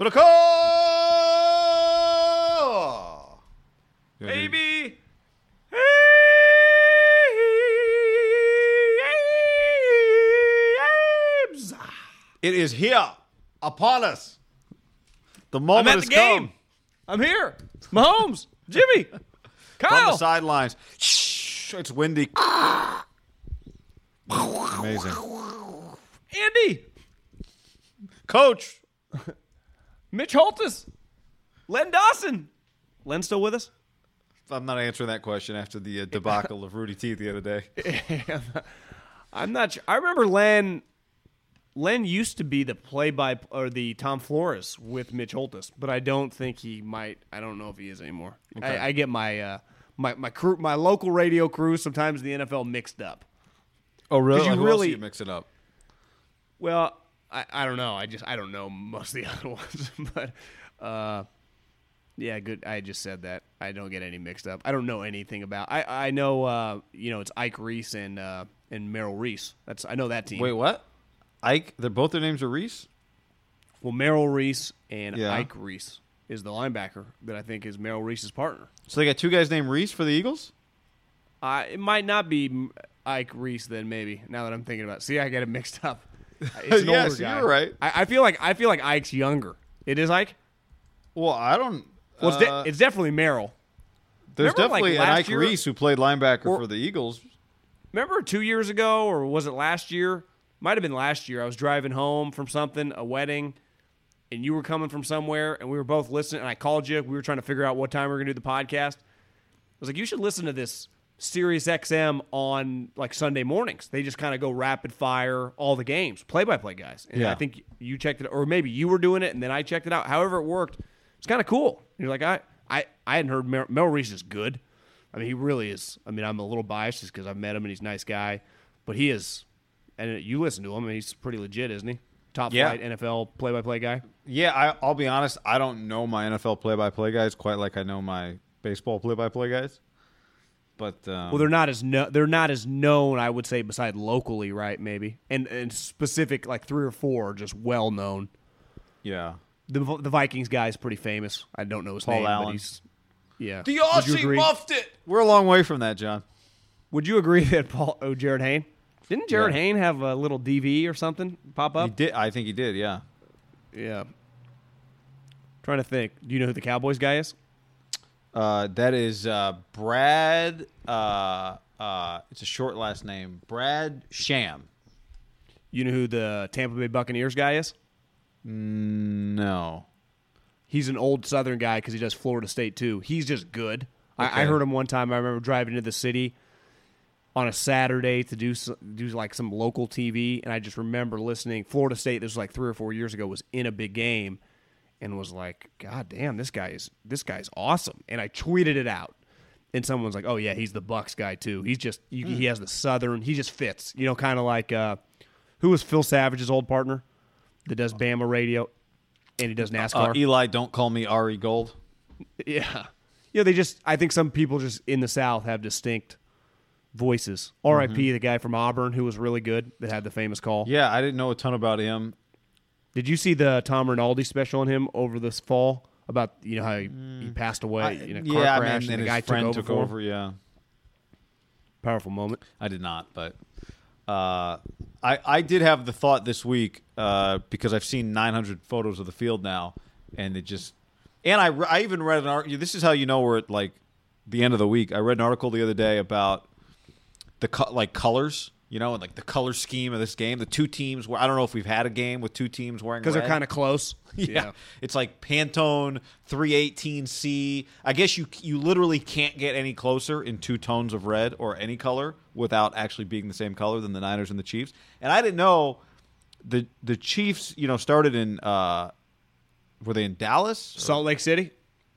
Middlekauff! Baby! It is here upon us. The moment I'm at has the game. come. I'm here. Mahomes, Jimmy, Kyle. From the sidelines. Shh, it's windy. Amazing. Andy, Coach. Mitch Holthus, Len Dawson. Len still with us? I'm not answering that question after the uh, debacle of Rudy T the other day. I'm not sure. I remember Len. Len used to be the play by or the Tom Flores with Mitch Holthus, but I don't think he might. I don't know if he is anymore. I, I get my uh, my my crew, my local radio crew, sometimes the NFL mixed up. Oh, really? you Who else really- you mix it up? Well, I, I don't know. I just I don't know most of the other ones, but uh, yeah, good. I just said that. I don't get any mixed up. I don't know anything about. I I know uh, you know it's Ike Reese and uh, and Merrill Reese. That's I know that team. Wait, what? Ike? They're both their names are Reese. Well, Merrill Reese and Yeah. Ike Reese is the linebacker that I think is Merrill Reese's partner. So they got two guys named Reese for the Eagles. Uh, it might not be Ike Reese then, maybe. Now that I'm thinking about, it. see, I get it mixed up. It's an Yes, older guy. you're right. I, I feel like I feel like Ike's younger. It is Ike. Well, I don't. Well, it's, de- uh, it's definitely Merrill. there's remember, like, definitely an last Ike year- Reese who played linebacker Or- for the Eagles. Remember two years ago, or was it last year? Might have been last year. I was driving home from something, a wedding, and you were coming from somewhere, and we were both listening. And I called you. We were trying to figure out what time we were going to do the podcast. I was like, you should listen to this Sirius XM on like Sunday mornings. They just kind of go rapid fire all the games, play by play guys. And Yeah. I think you checked it, or maybe you were doing it, and then I checked it out. However, it worked. It's kind of cool. You're like, I, I, I hadn't heard Mel, Mel Reese is good. I mean, he really is. I mean, I'm a little biased just because I've met him and he's a nice guy, but he is. And you listen to him, and he's pretty legit, isn't he? Top Yeah. flight NFL play by play guy. Yeah, I, I'll be honest. I don't know my NFL play-by-play guys quite like I know my baseball play-by-play guys. But um, Well, they're not as no, they're not as known, I would say, beside locally, right? Maybe and and specific like three or four are just well known. yeah, The the Vikings guy is pretty famous. I don't know his Paul name, but he's yeah. the Would you Aussie agree? muffed it. We're a long way from that, John. Would you agree that Paul? Oh, Jarryd Hayne. Didn't Jarryd Yeah. Hayne have a little DV or something pop He up? did. I think he did. Yeah. Yeah. Trying to think. Do you know who the Cowboys guy is? Uh, that is uh, Brad. Uh, uh, it's a short last name. Brad Sham. You know who the Tampa Bay Buccaneers guy is? No. He's an old Southern guy because he does Florida State too. He's just good. I, I heard him one time. I remember driving into the city on a Saturday to do s- do like some local TV, and I just remember listening. Florida State, this was like three or four years ago, was in a big game, and was like, "God damn, this guy is this guy's awesome." And I tweeted it out, and someone's like, "Oh yeah, he's the Bucks guy too. He's just you, he has the Southern. He just fits, you know, kind of like uh, Who was Phil Savage's old partner that does Bama radio and he does Uh, NASCAR? Eli, don't call me Ari Gold. yeah. You know, they just, I think some people just in the South have distinct voices. R.I.P. the guy from Auburn who was really good that had the famous call. Yeah, I didn't know a ton about him. Did you see the Tom Rinaldi special on him over this fall about, you know, how he, he passed away I- in a car yeah, I crash mean, and the his guy took over took over. Yeah, Powerful moment. I did not, but uh, I I did have the thought this week uh, because I've seen 900 photos of the field now, and it just and I I even read an article. This is how you know we're at like the end of the week. I read an article the other day about the co- like colors, you know, and like the color scheme of this game. The two teams I don't know if we've had a game with two teams wearing Because they're kind of close. Yeah. It's like Pantone 318C. I guess you you literally can't get any closer in two tones of red or any color without actually being the same color than the Niners and the Chiefs. And I didn't know the the Chiefs, you know, started in uh were they in Dallas? Salt Lake City?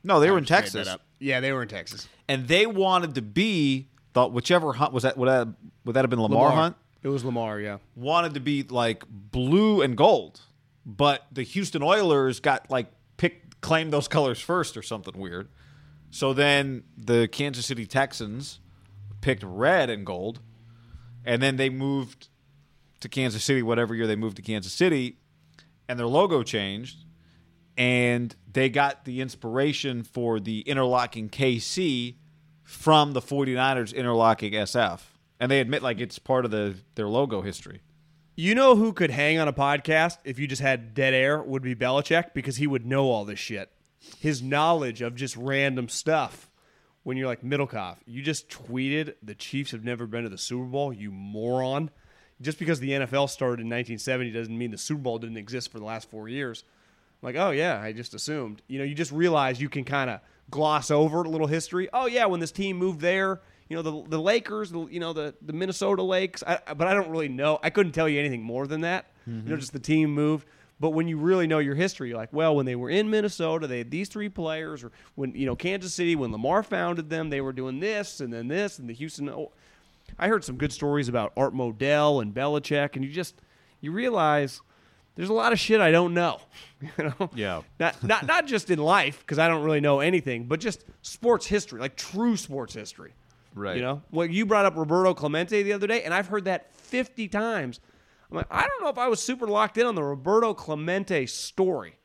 No, they were in Texas. Yeah, they were in Texas. And they wanted to be thought whichever hunt was that would that would that have been Lamar, Hunt? It was Lamar, yeah. wanted to be like blue and gold, but the Houston Oilers got like picked claimed those colors first or something weird. So then the Kansas City Texans picked red and gold, and then they moved to Kansas City whatever year they moved to Kansas City, and their logo changed, and they got the inspiration for the interlocking KC from the 49ers interlocking SF. And they admit like it's part of the their logo history. You know who could hang on a podcast if you just had dead air would be Belichick because he would know all this shit. His knowledge of just random stuff. When you're like Middlekauff, you just tweeted the Chiefs have never been to the Super Bowl, you moron. Just because the NFL started in 1970 doesn't mean the Super Bowl didn't exist for the last four years. Like, oh yeah, I just assumed. You know, you just realize you can kind of gloss over a little history. Oh yeah, when this team moved there, you know, the the Lakers, the, you know, the the Minnesota Lakes. I, but I don't really know. I couldn't tell you anything more than that. You know, mm-hmm. just the team moved. But when you really know your history, you're like, well, when they were in Minnesota, they had these three players, or when you know Kansas City, when Lamar founded them, they were doing this and then this, and the Houston. oh, I heard some good stories about Art Modell and Belichick, and you just you realize there's a lot of shit I don't know. You know, Yeah. not not not just in life because I don't really know anything, but just sports history, like true sports history. Right. You know, well, you brought up Roberto Clemente the other day, and I've heard that 50 times. I'm like, I don't know if I was super locked in on the Roberto Clemente story.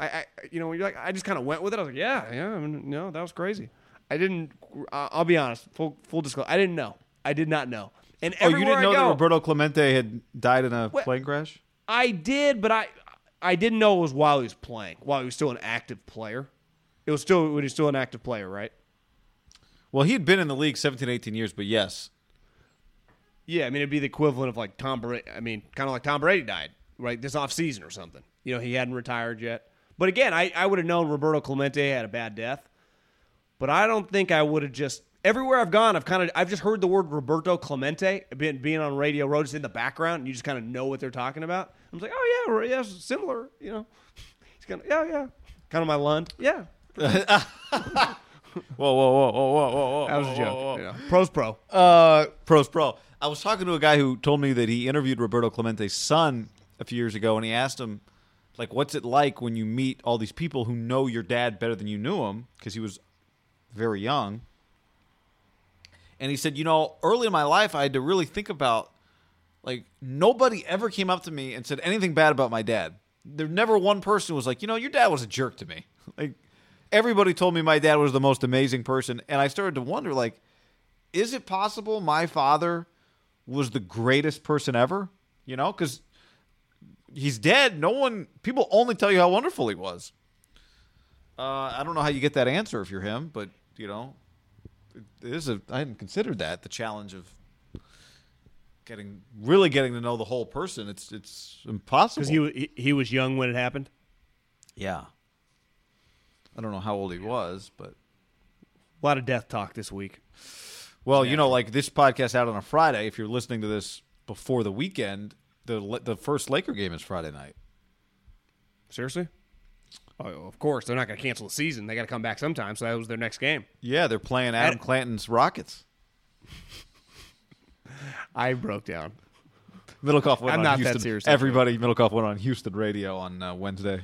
I, I you know, you're like, I just kind of went with it. I was like, yeah, yeah, I mean, no, that was crazy. I didn't. I'll be honest, full full disclosure, I didn't know. I did not know. And Oh, you didn't know I that Roberto Clemente had died in a plane crash? I did, but I I didn't know it was while he was playing, while he was still an active player. It was still when he was still an active player, right? Well, he had been in the league 17, 18 years, but yes. Yeah, I mean it'd be the equivalent of like Tom Brady. I mean, kind of like Tom Brady died right this off season or something. You know, he hadn't retired yet. But again, I, I would have known Roberto Clemente had a bad death, but I don't think I would have just everywhere I've gone. I've kind of I've just heard the word Roberto Clemente being being on Radio Road, just in the background, and you just kind of know what they're talking about. I'm just like, oh yeah, yeah, similar. You know, he's kind of yeah, yeah, kind of my Lund. Yeah, Whoa, whoa, whoa, whoa, whoa, whoa, whoa. that was a joke. whoa, whoa. You know, pros pro. Uh, pros pro. I was talking to a guy who told me that he interviewed Roberto Clemente's son a few years ago, and he asked him, like, what's it like when you meet all these people who know your dad better than you knew him because he was very young. And he said, you know, early in my life, I had to really think about, like, nobody ever came up to me and said anything bad about my dad. There never one person was like, you know, your dad was a jerk to me. Like, everybody told me my dad was the most amazing person, and I started to wonder, like, is it possible my father was the greatest person ever? You know, because he's dead. No one, people only tell you how wonderful he was. Uh, I don't know how you get that answer if you're him, but you know, is a. I hadn't considered that the challenge of getting really getting to know the whole person. It's it's impossible. Because he, he was young when it happened. yeah. I don't know how old he was, but A lot of death talk this week. Well, you know, like this podcast out on a Friday. If you're listening to this before the weekend, the the first Laker game is Friday night. Seriously? Oh, of course. They're not going to cancel the season. They got to come back sometime. So that was their next game. Yeah, they're playing Adam Ad- Clanton's Rockets. I broke down. Middlekauff went I'm on not that Houston. serious. Everybody, Middlekauff went on Houston radio on uh, Wednesday.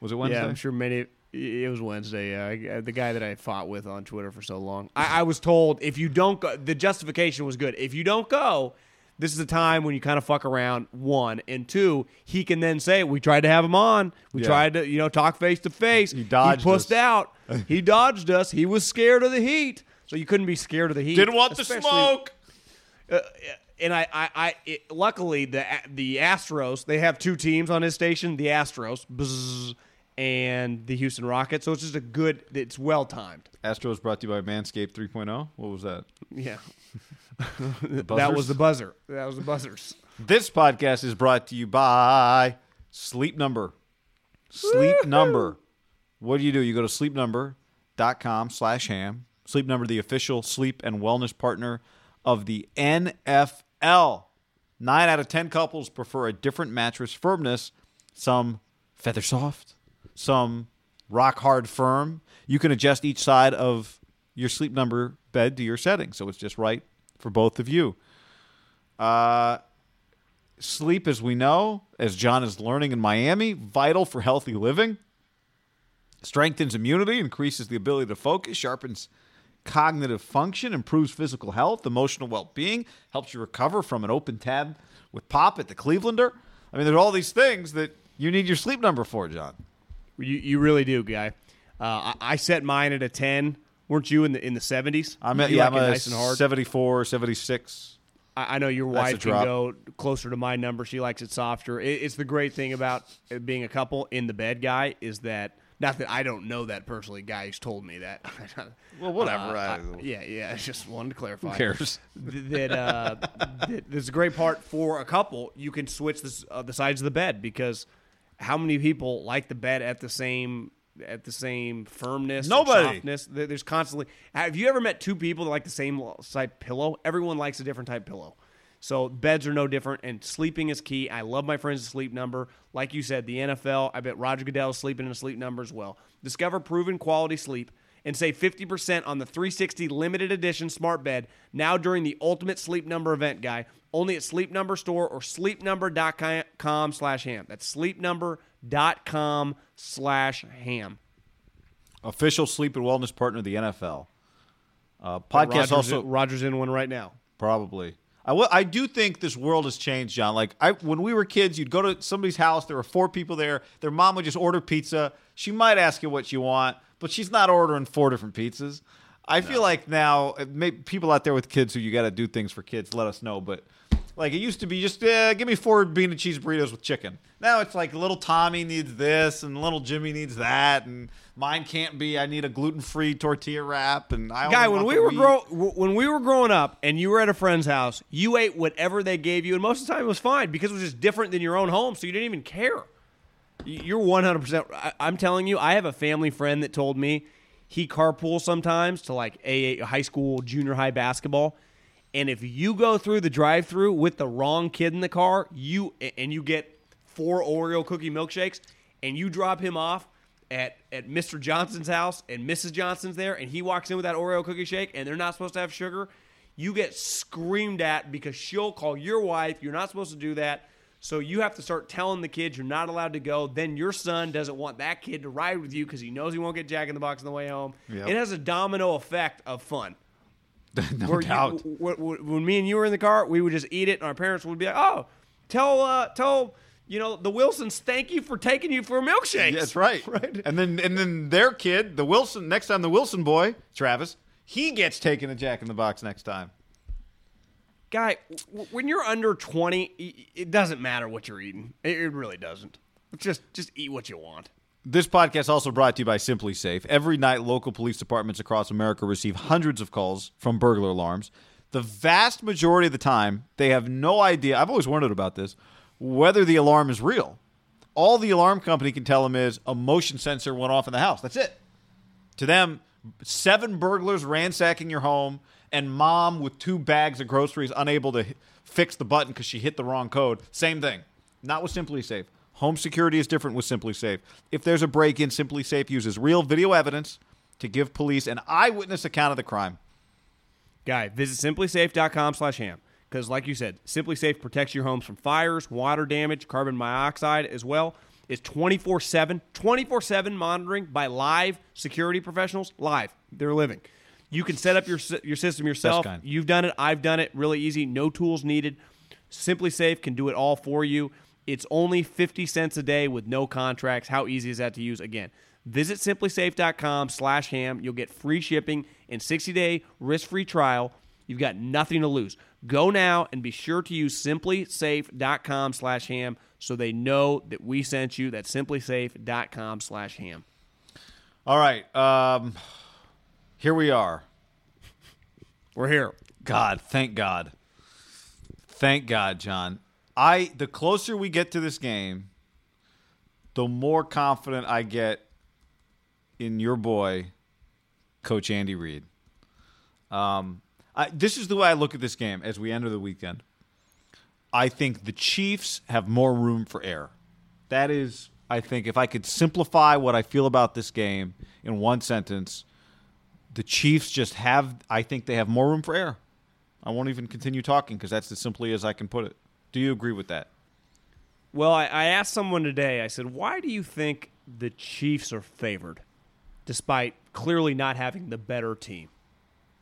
Was it Wednesday? Yeah, I'm sure many. It was Wednesday. Yeah, the guy that I fought with on Twitter for so long. I, I was told if you don't go, the justification was good. If you don't go, this is a time when you kind of fuck around. One and two, he can then say, "We tried to have him on. We Yeah. tried to, you know, talk face to face. He dodged He pussed us." out. he dodged us. He was scared of the heat. So you couldn't be scared of the heat. Didn't want the smoke. uh, and I, I, I it, luckily the the Astros they have two teams on his station, the Astros bzz, and the Houston Rockets. So it's just a good. It's well timed. Astros brought to you by Manscaped 3.0. What was that? Yeah, that was the buzzer. That was the buzzers. This podcast is brought to you by Sleep Number. Sleep Number. What do you do? You go to sleepnumber.com slash ham. Sleep Number, the official sleep and wellness partner of the NFL. Nine out of ten couples prefer a different mattress firmness. Some feather soft, some rock hard firm. You can adjust each side of your Sleep Number bed to your setting, so it's just right for both of you. Uh, sleep, as we know, as John is learning in Miami, vital for healthy living. Strengthens immunity, increases the ability to focus, sharpens cognitive function, improves physical health, emotional well being, helps you recover from an open tab with Pop at the Clevelander. I mean, there's all these things that you need your sleep number for, John. You you really do, guy. Uh, I, I set mine at a ten. Weren't you in the in the seventies? I'm at, yeah, I'm a 74, 76. I I know your wife can go closer to my number. She likes it softer. It- It's the great thing about being a couple in the bed, guy, is that not that I don't know that personally. Guys told me that. Well, whatever, Uh, I- I- yeah, yeah. I just wanted to clarify. Who cares? That uh, that there's a great part for a couple. You can switch this, uh, the sides of the bed because how many people like the bed at the same at the same firmness, Nobody. softness? There's constantly. Have you ever met two people that like the same type pillow? Everyone likes a different type pillow. So beds are no different, and sleeping is key. I love my friends' sleep number. Like you said, the NFL. I bet Roger Goodell is sleeping in a sleep number as well. Discover proven quality sleep and save 50% on the 360 limited edition smart bed now during the ultimate sleep number event, guy. Only at Sleep Number store or sleepnumber.com slash ham. That's sleepnumber.com slash ham. Official sleep and wellness partner of the NFL. Uh, podcast Rogers, also Rogers in one right now. Probably. I will- I do think this world has changed, John. Like I, when we were kids, you'd go to somebody's house. There were four people there. Their mom would just order pizza. She might ask you what you want, but she's not ordering four different pizzas. I feel like now, uh, may, people out there with kids who you got to do things for kids, let us know. But like it used to be, just uh, give me four bean and cheese burritos with chicken. Now it's like little Tommy needs this, and little Jimmy needs that, and mine can't be. I need a gluten free tortilla wrap, and I Guy, when we were grow when we were growing up and you were at a friend's house, you ate whatever they gave you, and most of the time it was fine because it was just different than your own home, so you didn't even care. You're 100. percent I'm telling you, I have a family friend that told me he carpools sometimes to like a high school, junior high basketball, and if you go through the drive-through with the wrong kid in the car, you and you get four Oreo cookie milkshakes, and you drop him off at at Mr. Johnson's house, and Mrs. Johnson's there, and he walks in with that Oreo cookie shake, and they're not supposed to have sugar. You get screamed at because she'll call your wife. You're not supposed to do that. So you have to start telling the kids you're not allowed to go. Then your son doesn't want that kid to ride with you because he knows he won't get Jack in the Box on the way home. Yep. It has a domino effect of fun. no Where you- doubt. when me and you were in the car, we would just eat it, and our parents would be like, "Oh, tell uh, tell you know the Wilsons, thank you for taking you for milkshakes." Yeah, that's right. Right. And then and then their kid, the Wilson, next time the Wilson boy, Travis, he gets taken a Jack in the Box next time. Guy, w- when you're under twenty, i- it doesn't matter what you're eating. It, it really doesn't. Just just eat what you want. This podcast also brought to you by SimpliSafe. Every night, local police departments across America receive hundreds of calls from burglar alarms. The vast majority of the time, they have no idea. I've always wondered about this whether the alarm is real. All the alarm company can tell them is a motion sensor went off in the house. That's it. To them, seven burglars ransacking your home and mom with two bags of groceries unable to fix the button because she hit the wrong code. Same thing. Not with SimpliSafe. Home security is different with SimpliSafe. If there's a break in, SimpliSafe uses real video evidence to give police an eyewitness account of the crime. Guy, visit simplisafe.com slash ham. because, like you said, SimpliSafe protects your homes from fires, water damage, carbon monoxide as well. It's 24 7, 24 7 monitoring by live security professionals. Live. They're living. You can set up your, your system yourself. You've done it. I've done it. Really easy. No tools needed. SimpliSafe can do it all for you. It's only 50 cents a day with no contracts. How easy is that to use? Again, visit simplisafe.com slash ham. You'll get free shipping and 60-day risk-free trial. You've got nothing to lose. Go now and be sure to use simplisafe.com slash ham so they know that we sent you. That's simplisafe.com slash ham. All right. Um, here we are. We're here. God, thank God. Thank God, John. I the closer we get to this game, the more confident I get in your boy, Coach Andy Reid. Um, I, this is the way I look at this game as we enter the weekend. I think the Chiefs have more room for error. That is, I think, if I could simplify what I feel about this game in one sentence, the Chiefs just have, I think they have more room for error. I won't even continue talking because that's as simply as I can put it. Do you agree with that? Well, I, I asked someone today, I said, why do you think the Chiefs are favored despite clearly not having the better team?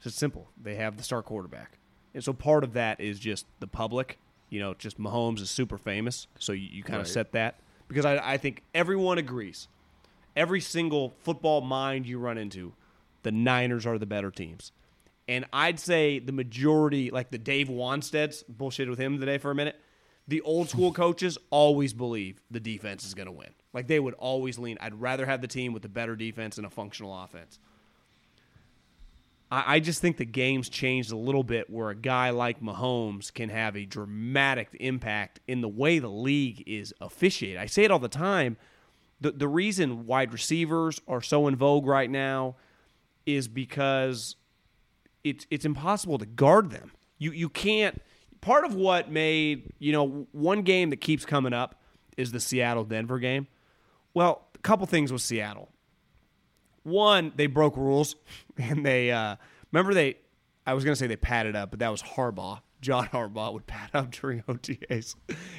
It's simple. They have the star quarterback. And so part of that is just the public. You know, just Mahomes is super famous. So you, you kind of set that. Because I, I think everyone agrees. Every single football mind you run into, the Niners are the better teams. And I'd say the majority, like the Dave Wannstedts, bullshit with him today for a minute. The old school coaches always believe the defense is going to win. Like they would always lean. I'd rather have the team with the better defense and a functional offense. I, I just think the game's changed a little bit where a guy like Mahomes can have a dramatic impact in the way the league is officiated. I say it all the time. The, the reason wide receivers are so in vogue right now is because it's it's impossible to guard them. You you can't. Part of what made you know one game that keeps coming up is the Seattle Denver game. Well, a couple things with Seattle. One, they broke rules, and they uh, remember they. I was gonna say they padded up, but that was Harbaugh. John Harbaugh would pad up during OTAs.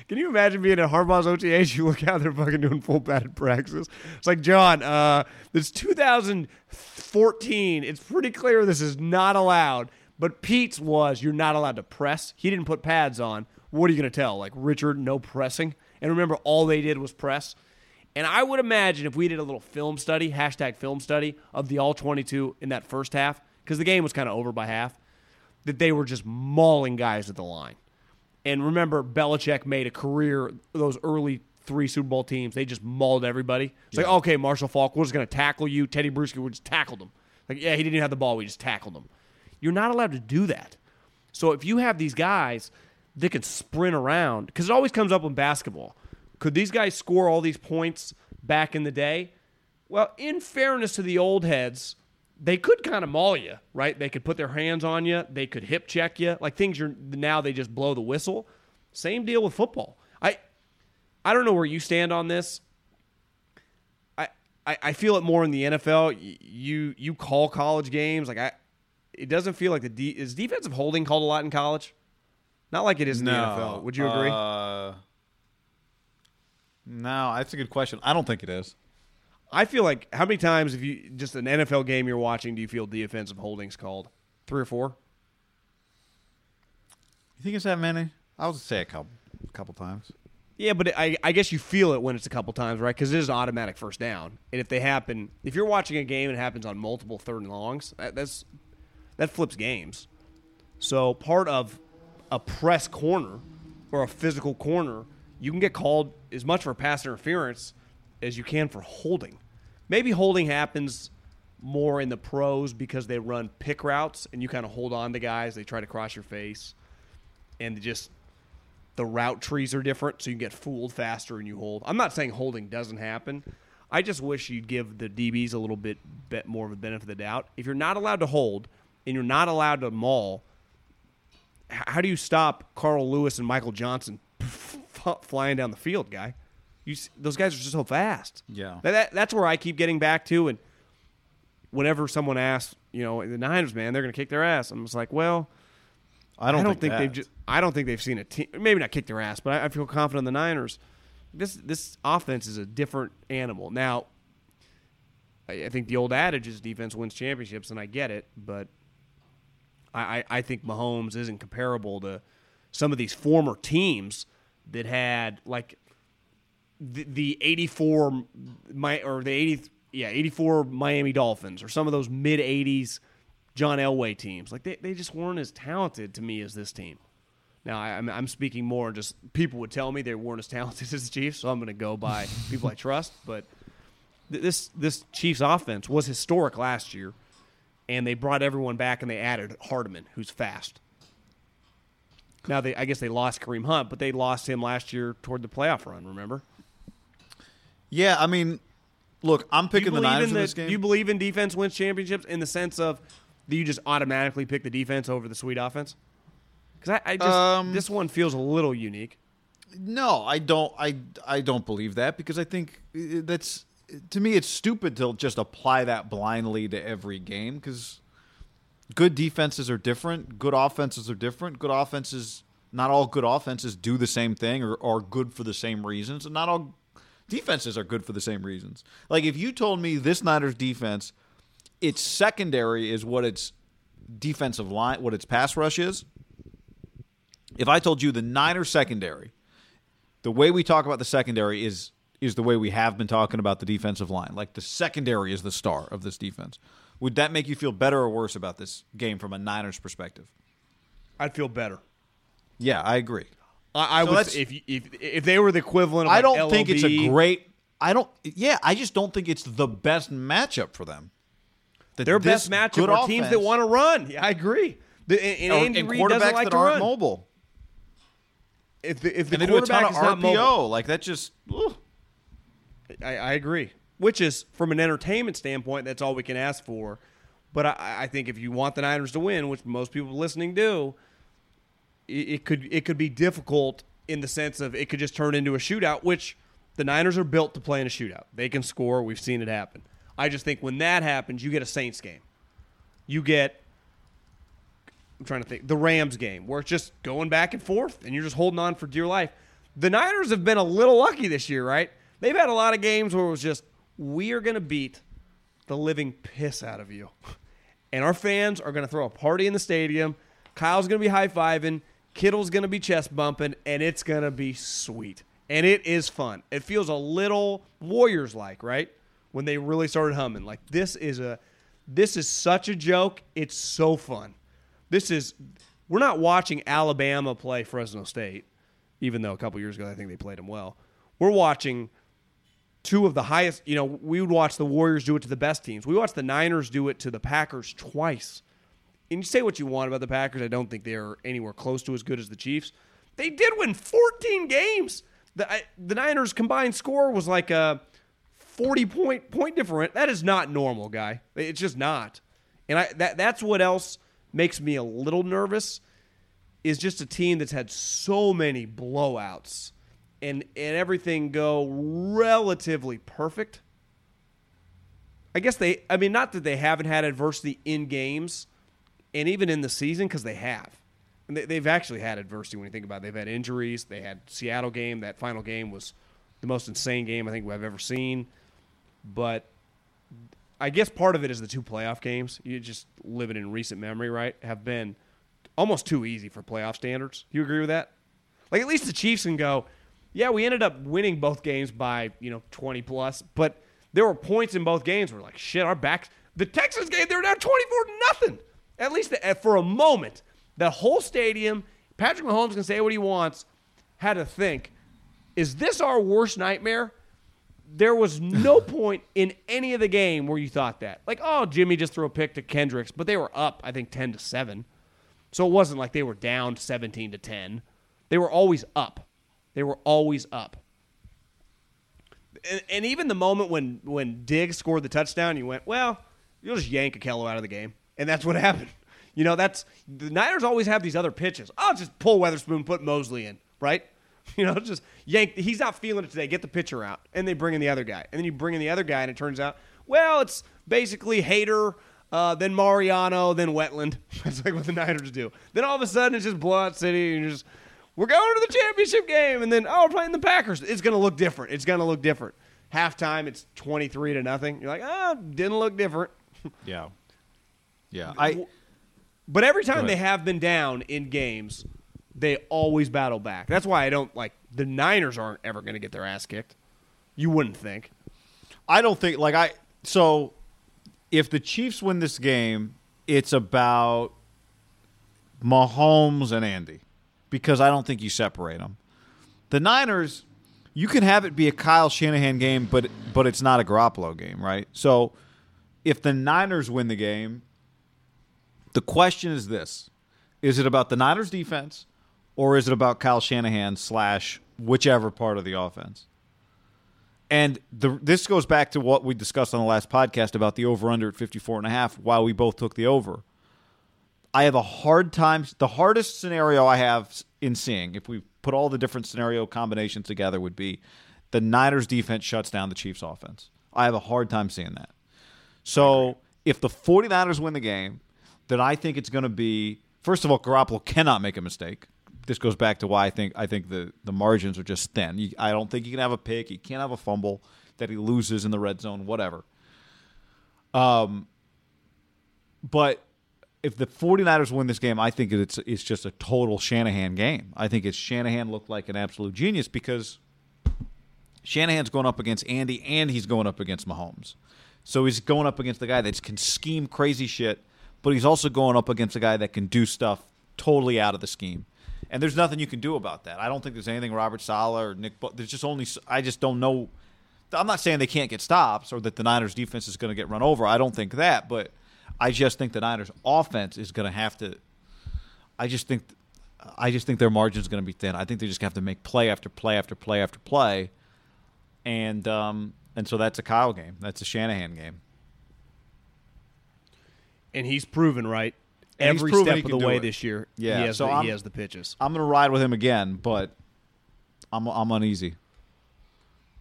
Can you imagine being at Harbaugh's OTAs? You look out, they're fucking doing full padded practices. It's like John. Uh, it's 2014. It's pretty clear this is not allowed. But Pete's was you're not allowed to press. He didn't put pads on. What are you gonna tell? Like Richard, no pressing. And remember, all they did was press. And I would imagine if we did a little film study, hashtag film study of the all 22 in that first half, because the game was kind of over by half, that they were just mauling guys at the line. And remember, Belichick made a career, those early three Super Bowl teams, they just mauled everybody. It's like, okay, Marshall Faulk, we're just going to tackle you. Tedy Bruschi, we just tackled him. Like, yeah, he didn't even have the ball, we just tackled him. You're not allowed to do that. So if you have these guys that can sprint around, because it always comes up in basketball. Could these guys score all these points back in the day? Well, in fairness to the old heads, they could kind of maul you, right? They could put their hands on you, they could hip check you, like things you're now they just blow the whistle. Same deal with football. I I don't know where you stand on this. I I, I feel it more in the NFL. You you call college games like I. It doesn't feel like the de- is defensive holding called a lot in college. Not like it is in the NFL. Would you agree? Uh, no, that's a good question. I don't think it is. I feel like how many times if you just an NFL game you're watching do you feel defensive holdings called? Three or four? You think it's that many? I would say a couple, a couple times. Yeah, but I, I guess you feel it when it's a couple times, right? Because it is an automatic first down, and if they happen, if you're watching a game and it happens on multiple third and longs, that, that's that flips games. So part of a press corner or a physical corner, you can get called as much for pass interference as you can for holding. Maybe holding happens more in the pros because they run pick routes and you kind of hold on to guys. They try to cross your face, and just the route trees are different, so you get fooled faster and you hold. I'm not saying holding doesn't happen. I just wish you'd give the DBs a little bit, bit more of a benefit of the doubt. If you're not allowed to hold and you're not allowed to maul, how do you stop Carl Lewis and Michael Johnson flying down the field, guy? You those guys are just so fast. Yeah. That- that- that's where I keep getting back to. And whenever someone asks, you know, the Niners, man, they're going to kick their ass. I'm just like, well, I don't think think they've. Just, I don't think they've seen a team. Maybe not kick their ass, but I, I feel confident in the Niners. This this offense is a different animal. Now, I, I think the old adage is defense wins championships, and I get it, but I, I, I think Mahomes isn't comparable to some of these former teams that had like the, the 84 my or the 80 yeah 84 Miami Dolphins or some of those mid 80s John Elway teams. Like they, they just weren't as talented to me as this team. Now I, I'm, I'm speaking more just people would tell me they weren't as talented as the Chiefs so I'm going to go by people I trust but th- this this Chiefs offense was historic last year and they brought everyone back and they added Hardman who's fast now they I guess they lost Kareem Hunt but they lost him last year toward the playoff run remember Yeah, I mean, look, I'm picking the Niners in in the- this game. Do you believe in defense wins championships in the sense of do you just automatically pick the defense over the sweet offense? Because I, I just Um, this one feels a little unique. No, I don't. I I don't believe that because I think uh, that's to me it's stupid to just apply that blindly to every game because good defenses are different, good offenses are different. Good offenses, not all good offenses do the same thing or are good for the same reasons, and not all defenses are good for the same reasons. Like if you told me this Niners defense, its secondary is what its defensive line, what its pass rush is. If I told you the Niners secondary the way we talk about the secondary is is the way we have been talking about the defensive line. Like the secondary is the star of this defense. Would that make you feel better or worse about this game from a Niners perspective? I'd feel better. Yeah, I agree. I, I So would if you- if if they were the equivalent. of I like don't think it's a great. I don't. Yeah, I just don't think it's the best matchup for them. That Their best matchup are teams that want to run. Yeah, I agree. The, and, and and quarterbacks like that to aren't run. mobile. If the if the And they do a ton of RPO. mobile, Like that just. ugh. I, I agree. Which is, from an entertainment standpoint, that's all we can ask for. But I, I think if you want the Niners to win, which most people listening do, it, it could it could be difficult in the sense of it could just turn into a shootout, which the Niners are built to play in a shootout. They can score. We've seen it happen. I just think when that happens, you get a Saints game. You get I'm trying to think the Rams game where it's just going back and forth and you're just holding on for dear life. The Niners have been a little lucky this year, right? They've had a lot of games where it was just we are going to beat the living piss out of you. And our fans are going to throw a party in the stadium. Kyle's going to be high fiving. Kittle's going to be chest bumping, and it's going to be sweet. And it is fun. It feels a little Warriors like, right? When they really started humming. Like this is a this is such a joke. It's so fun. This is we're not watching Alabama play Fresno State, even though a couple years ago I think they played them well. We're watching two of the highest. You know, we would watch the Warriors do it to the best teams. We watched the Niners do it to the Packers twice. And you say what you want about the Packers, I don't think they're anywhere close to as good as the Chiefs. They did win 14 games. The I, the Niners combined score was like a 40 point point different. That is not normal, guy. It's just not. And I that that's what else makes me a little nervous is just a team that's had so many blowouts and and everything go relatively perfect. I guess they I mean not that they haven't had adversity in games and even in the season cuz they have. And they, they've actually had adversity when you think about it. They've had injuries, they had Seattle game, that final game was the most insane game I think we've ever seen. But I guess part of it is the two playoff games. You just live it in recent memory, right? Have been almost too easy for playoff standards. You agree with that? Like at least the Chiefs can go, yeah, we ended up winning both games by, you know, 20 plus, but there were points in both games where like, shit, our backs the Texas game, they were down 24 to nothing. At least the, for a moment, the whole stadium, Patrick Mahomes can say what he wants, had to think, is this our worst nightmare? There was no point in any of the game where you thought that. Like, oh, Jimmy just threw a pick to Kendricks, but they were up, I think, 10 to 7. So it wasn't like they were down 17 to 10. They were always up. They were always up. And, and even the moment when when Diggs scored the touchdown, you went, well, you'll just yank Akello out of the game. And that's what happened. You know, that's the Niners always have these other pitches. I'll just pull Witherspoon, put Moseley in, right? You know, just yank. He's not feeling it today. Get the pitcher out, and they bring in the other guy, and then you bring in the other guy, and it turns out, well, it's basically Hater, uh, then Mariano, then Wetteland. That's like what the Niners do. Then all of a sudden it's just blowout city, and you're just we're going to the championship game, and then oh we're playing the Packers. It's gonna look different. It's gonna look different. Halftime, it's twenty three to nothing. You're like, ah, didn't look different. Yeah. Yeah. I But every time they have been down in games, they always battle back. That's why I don't like the Niners aren't ever going to get their ass kicked. You wouldn't think. I don't think like I so if the Chiefs win this game, it's about Mahomes and Andy because I don't think you separate them. The Niners, you can have it be a Kyle Shanahan game, but but it's not a Garoppolo game, right? So if the Niners win the game, the question is this: Is it about the Niners defense, or is it about Kyle Shanahan slash whichever part of the offense? And the, this goes back to what we discussed on the last podcast about the over under at 54 and a half while we both took the over. I have a hard time the hardest scenario I have in seeing if we put all the different scenario combinations together would be the Niners defense shuts down the Chiefs offense. I have a hard time seeing that. So, if the 49ers win the game, then I think it's going to be first of all Garoppolo cannot make a mistake this goes back to why I think I think the the margins are just thin. You, I don't think he can have a pick. He can't have a fumble that he loses in the red zone. Whatever. Um, but if the 49ers win this game, I think it's it's just a total Shanahan game. I think it's Shanahan looked like an absolute genius because Shanahan's going up against Andy and he's going up against Mahomes. So he's going up against the guy that can scheme crazy shit, but he's also going up against a guy that can do stuff totally out of the scheme. And there's nothing you can do about that. I don't think there's anything Robert Saleh or Nick. But there's just only. I just don't know. I'm not saying they can't get stops or that the Niners defense is going to get run over. I don't think that, but I just think the Niners offense is going to have to. I just think, I just think their margin is going to be thin. I think they just have to make play after play after play after play, and um, and so that's a Kyle game. That's a Shanahan game. And he's proven right And every step of the way it. this year. Yeah, he has, so the, he has the pitches. I'm going to ride with him again, but I'm I'm uneasy.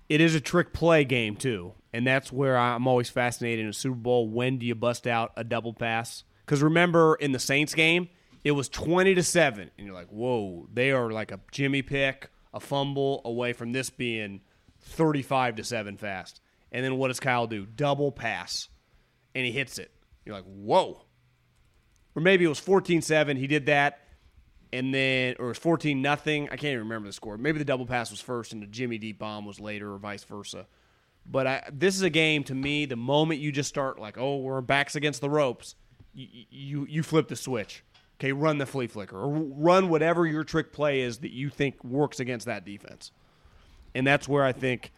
It is a trick play game too, and that's where I'm always fascinated in a Super Bowl. When do you bust out a double pass? Because remember in the Saints game, it was 20 to seven, and you're like, whoa, they are like a Jimmy pick, a fumble away from this being 35 to seven fast. And then what does Kyle do? Double pass, and he hits it. You're like, whoa. Or maybe it was 14-7. He did that, and then or it was 14 nothing. I can't even remember the score. Maybe the double pass was first and the Jimmy deep bomb was later, or vice versa. But I, this is a game to me. The moment you just start like, oh, we're backs against the ropes, you you, you flip the switch. Okay, run the flea flicker or run whatever your trick play is that you think works against that defense. And that's where I think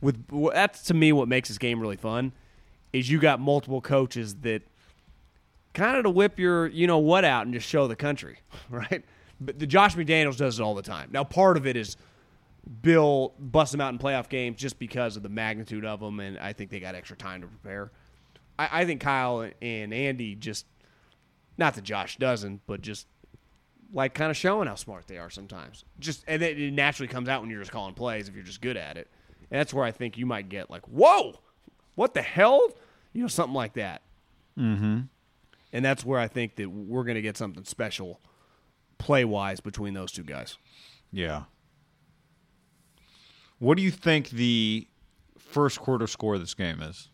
with that's to me what makes this game really fun is you got multiple coaches that kind of to whip your you know what out and just show the country, right? But the Josh McDaniels does it all the time. Now part of it is Bill bust them out in playoff games just because of the magnitude of them, and I think they got extra time to prepare. I, I think Kyle and Andy just not that Josh doesn't, but just like kind of showing how smart they are sometimes. Just and it, it naturally comes out when you're just calling plays if you're just good at it. And that's where I think you might get like, whoa, what the hell, you know, something like that. Mm-hmm. And that's where I think that we're going to get something special play wise between those two guys. Yeah. What do you think the first quarter score of this game is?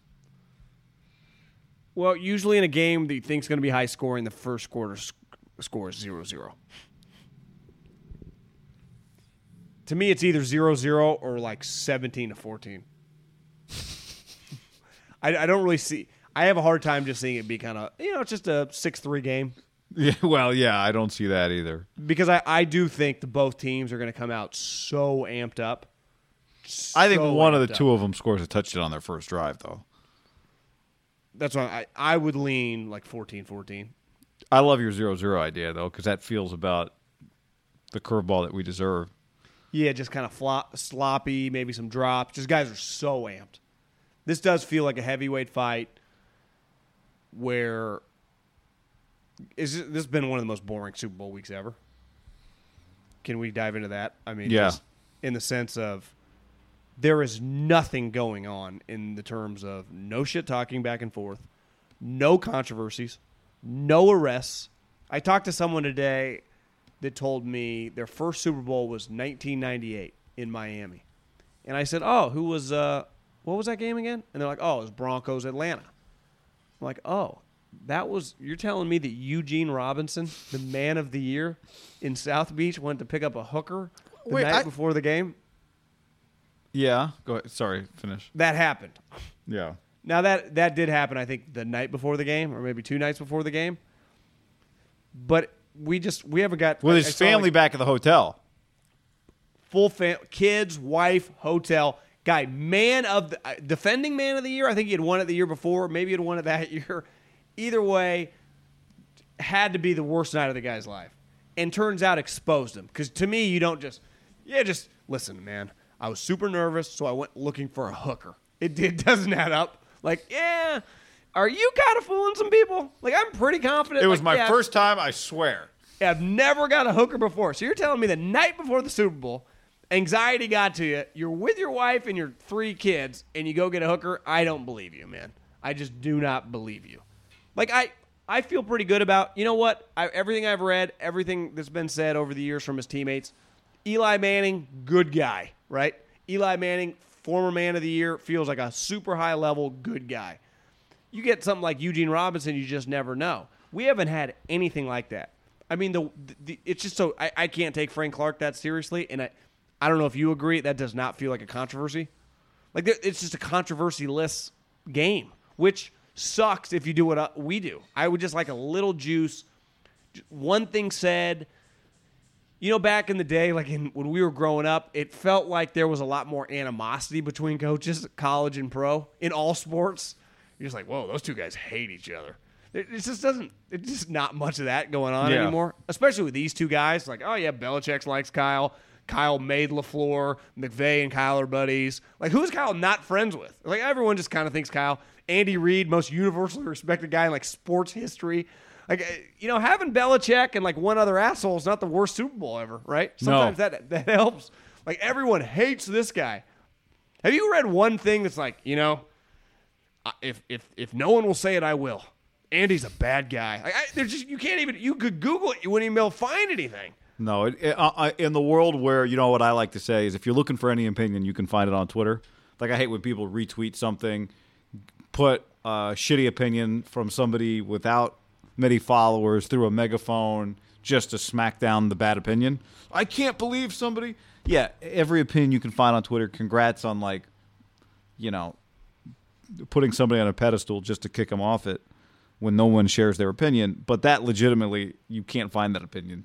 Well, usually in a game that you think is going to be high scoring, the first quarter sc- score is 0 0. To me, it's either 0 0 or like 17 to 14. I, I don't really see. I have a hard time just seeing it be kind of, you know, it's just a 6 3 game. Yeah, well, yeah, I don't see that either. Because I, I do think that both teams are going to come out so amped up. I think So one of the up. two of them scores a touchdown on their first drive, though. That's why I, I would lean like 14 14. I love your zero zero idea though, because that feels about the curveball that we deserve. Yeah, just kind of flop, sloppy, maybe some drops. Just guys are so amped. This does feel like a heavyweight fight where is this, this has been one of the most boring Super Bowl weeks ever. Can we dive into that? I mean, Yeah. in the sense of there is nothing going on in the terms of no shit talking back and forth, no controversies, no arrests. I talked to someone today that told me their first Super Bowl was 1998 in Miami. And I said, "Oh, who was uh what was that game again?" And they're like, "Oh, it was Broncos Atlanta." I'm like, "Oh, that was you're telling me that Eugene Robinson, the man of the year in South Beach, went to pick up a hooker the Wait, night I- before the game? Yeah. Go ahead. Sorry. Finish. That happened." Yeah. Now that that did happen, I think the night before the game, or maybe two nights before the game. But we just we haven't got With I- his I family like, back at the hotel. full fam- kids, wife, hotel guy, man of the uh, defending man of the year. I think he had won it the year before, maybe he had won it that year. Either way, had to be the worst night of the guy's life, and turns out exposed him. Because to me, you don't just yeah, just listen, man. I was super nervous, so I went looking for a hooker. It, it doesn't add up. Like, yeah, are you kind of fooling some people? Like, I'm pretty confident. It was like, my yeah, first time, I swear. I've never got a hooker before. So you're telling me the night before the Super Bowl, anxiety got to you. You're with your wife and your three kids, and you go get a hooker. I don't believe you, man. I just do not believe you. Like I, I feel pretty good about. You know what? I, everything I've read, everything that's been said over the years from his teammates. Eli Manning, good guy, right? Eli Manning, former man of the year, feels like a super high level good guy. You get something like Eugene Robinson, you just never know. We haven't had anything like that. I mean, the, the it's just so I, I can't take Frank Clark that seriously, and I, I don't know if you agree. That does not feel like a controversy. Like it's just a controversy-less game, which sucks if you do what uh, we do. I would just like a little juice. One thing said, you know, back in the day, like in, when we were growing up, it felt like there was a lot more animosity between coaches, college and pro, in all sports. You're just like, whoa, those two guys hate each other. It it just doesn't. It's just not much of that going on Yeah. anymore, especially with these two guys. Like, oh yeah, Belichick likes Kyle. Kyle made LaFleur. McVay and Kyle are buddies. Like, who's Kyle not friends with? Like, everyone just kind of thinks Kyle. Andy Reid, most universally respected guy in like sports history. Like, uh, you know, having Belichick and like one other asshole is not the worst Super Bowl ever, right? Sometimes that that helps. Like, everyone hates this guy. Have you read one thing that's like, you know, if if if no one will say it, I will. Andy's a bad guy. Like, I, there's just you can't even. You could Google it, you wouldn't even be able to find anything. No, it, it, uh, uh, in the world where you know what I like to say is, if you're looking for any opinion, you can find it on Twitter. Like I hate when people retweet something, put a shitty opinion from somebody without many followers through a megaphone just to smack down the bad opinion. I can't believe somebody. Yeah, every opinion you can find on Twitter. Congrats on like, you know, putting somebody on a pedestal just to kick them off it when no one shares their opinion. But that legitimately, you can't find that opinion,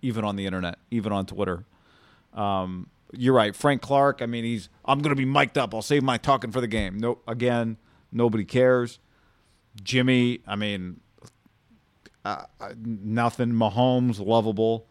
even on the internet, even on Twitter. Um, you're right, Frank Clark. I mean, he's. I'm going to be mic'd up. I'll save my talking for the game. No, again, nobody cares. Jimmy. I mean, uh, nothing. Mahomes, lovable.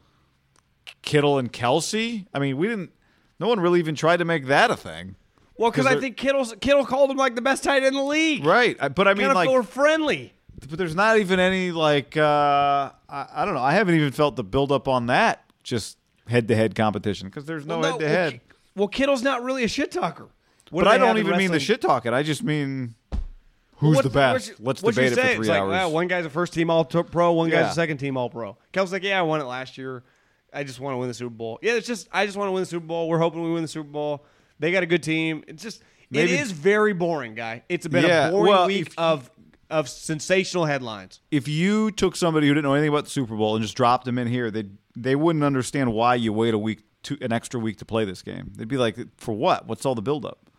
Kittle and Kelsey. I mean, we didn't. No one really even tried to make that a thing. Well, because I think Kittle's, Kittle called him like the best tight end in the league. Right. But I mean, kind of like, more friendly. but there's not even any like uh, I, I don't know. I haven't even felt the build up on that just head to head competition because there's no head to head. Well, Kittle's not really a shit talker. What But I don't even mean the shit talking. I just mean who's What- the best. what Let's what debate it say? for It's three like, hours. well, one guy's a first team All Pro, one guy's a second team All Pro. Kel's like, yeah, I won it last year. I just want to win the Super Bowl. Yeah, it's just I just want to win the Super Bowl. We're hoping we win the Super Bowl. They got a good team. It's just Maybe- it is very boring, guy. It's been Yeah, a boring well, week if- of of sensational headlines. if you took somebody who didn't know anything about the Super Bowl and just dropped them in here, they they wouldn't understand why you wait a week to an extra week to play this game. They'd be like, for what? What's all the build up?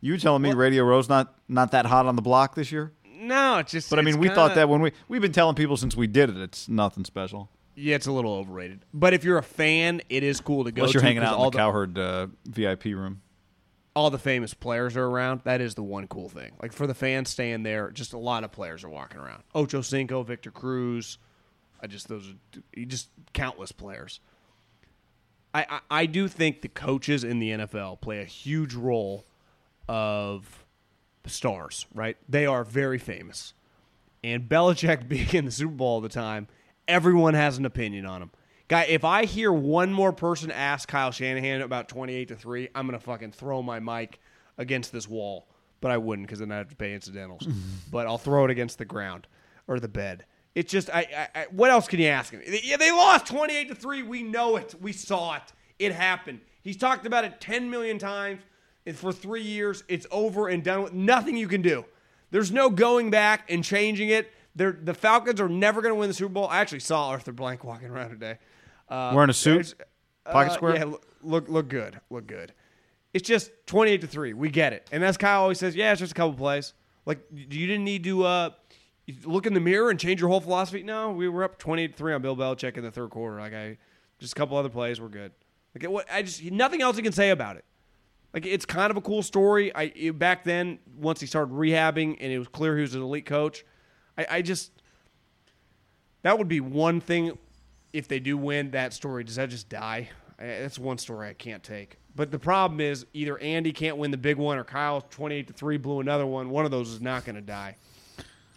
You telling me Radio Row's not not that hot on the block this year? No, it's just. But I mean, we thought kinda- that when we we've been telling people since we did it, it's nothing special. Yeah, it's a little overrated. But if you're a fan, it is cool to go. Unless you're to hanging out in all the Cowherd uh, VIP room. all the famous players are around. That is the one cool thing. Like for the fans staying there, just a lot of players are walking around. Ocho Cinco, Victor Cruz. I just those are just countless players. I, I I do think the coaches in the NFL play a huge role of stars. Right, they are very famous, and Belichick being in the Super Bowl all the time, everyone has an opinion on him. Guy, if I hear one more person ask Kyle Shanahan about 28 to 3, I'm going to fucking throw my mic against this wall but I wouldn't because then I'd have to pay incidentals. but I'll throw it against the ground or the bed. It's just, I, I, I what else can you ask him? Yeah, they lost 28 to 3. We know it. We saw it. It happened. He's talked about it 10 million times. For three years. It's over and done with. Nothing you can do. There's no going back and changing it. They're, the Falcons are never going to win the Super Bowl. I actually saw Arthur Blank walking around today. Uh, Wearing a suit? it's- Pocket uh, square? Yeah, look, look, good. Look good. It's just 28 to 3. We get it. And as Kyle always says, yeah, it's just a couple plays. Like, you didn't need to uh, look in the mirror and change your whole philosophy. No, we were up 28 to 3 on Bill Belichick in the third quarter. Like, I just a couple other plays. We're good. Like, what I just, nothing else you can say about it. Like, it's kind of a cool story. I it- Back then, once he started rehabbing and it was clear he was an elite coach, I, I just, that would be one thing if they do win that story, does that just die? I- That's one story I can't take. But the problem is either Andy can't win the big one or Kyle 28 to 3 blew another one. One of those is not going to die.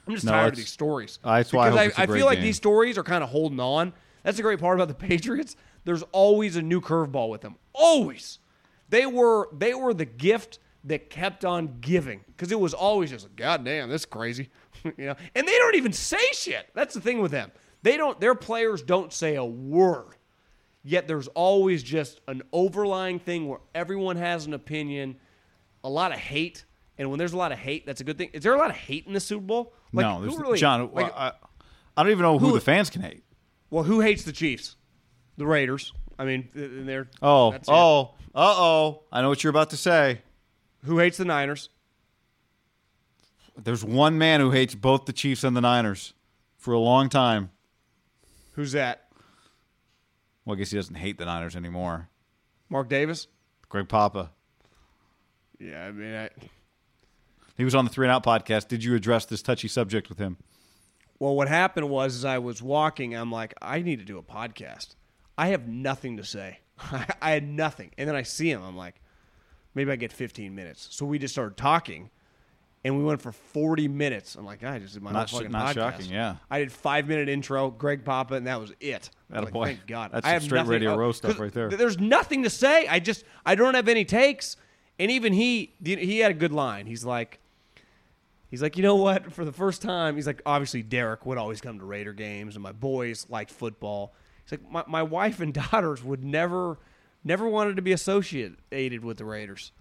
I'm just No, tired of these stories. That's why I because hope it's a I, feel like game. these stories are kind of holding on. That's the great part about the Patriots. There's always a new curveball with them. Always. They were they were the gift that kept on giving because it was always just God damn, this is crazy, you know. And they don't even say shit. That's the thing with them. They don't. Their players don't say a word. Yet there's always just an overlying thing where everyone has an opinion, a lot of hate, and when there's a lot of hate, that's a good thing. Is there a lot of hate in the Super Bowl? Like, no, there's really, John. like, I, I don't even know who, who- the fans can hate. well, who hates the Chiefs? The Raiders. I mean, th- they're Oh, oh, uh oh. I know what you're about to say. Who hates the Niners? There's one man who hates both the Chiefs and the Niners for a long time. Who's that? Well, I guess he doesn't hate the Niners anymore. Mark Davis. Greg Papa. Yeah, I mean, I, He was on the Three and Out podcast. Did you address this touchy subject with him? well, what happened was, as I was walking, I'm like, I need to do a podcast. I have nothing to say. I had nothing, and then I see him. I'm like, maybe I get 15 minutes. So we just started talking, and we went for 40 minutes. I'm like, I just did my Not fucking not podcast. shocking, yeah. I did five minute intro, Greg Papa, and that was it. Attaboy. like, thank God. That's I have straight nothing- Radio oh, Row stuff right there. There's nothing to say. I just I don't have any takes. And even he he had a good line. He's like. He's like, you know what? For the first time, he's like, obviously Derek would always come to Raider games, and my boys liked football. He's like, my, my wife and daughters would never, never wanted to be associated with the Raiders.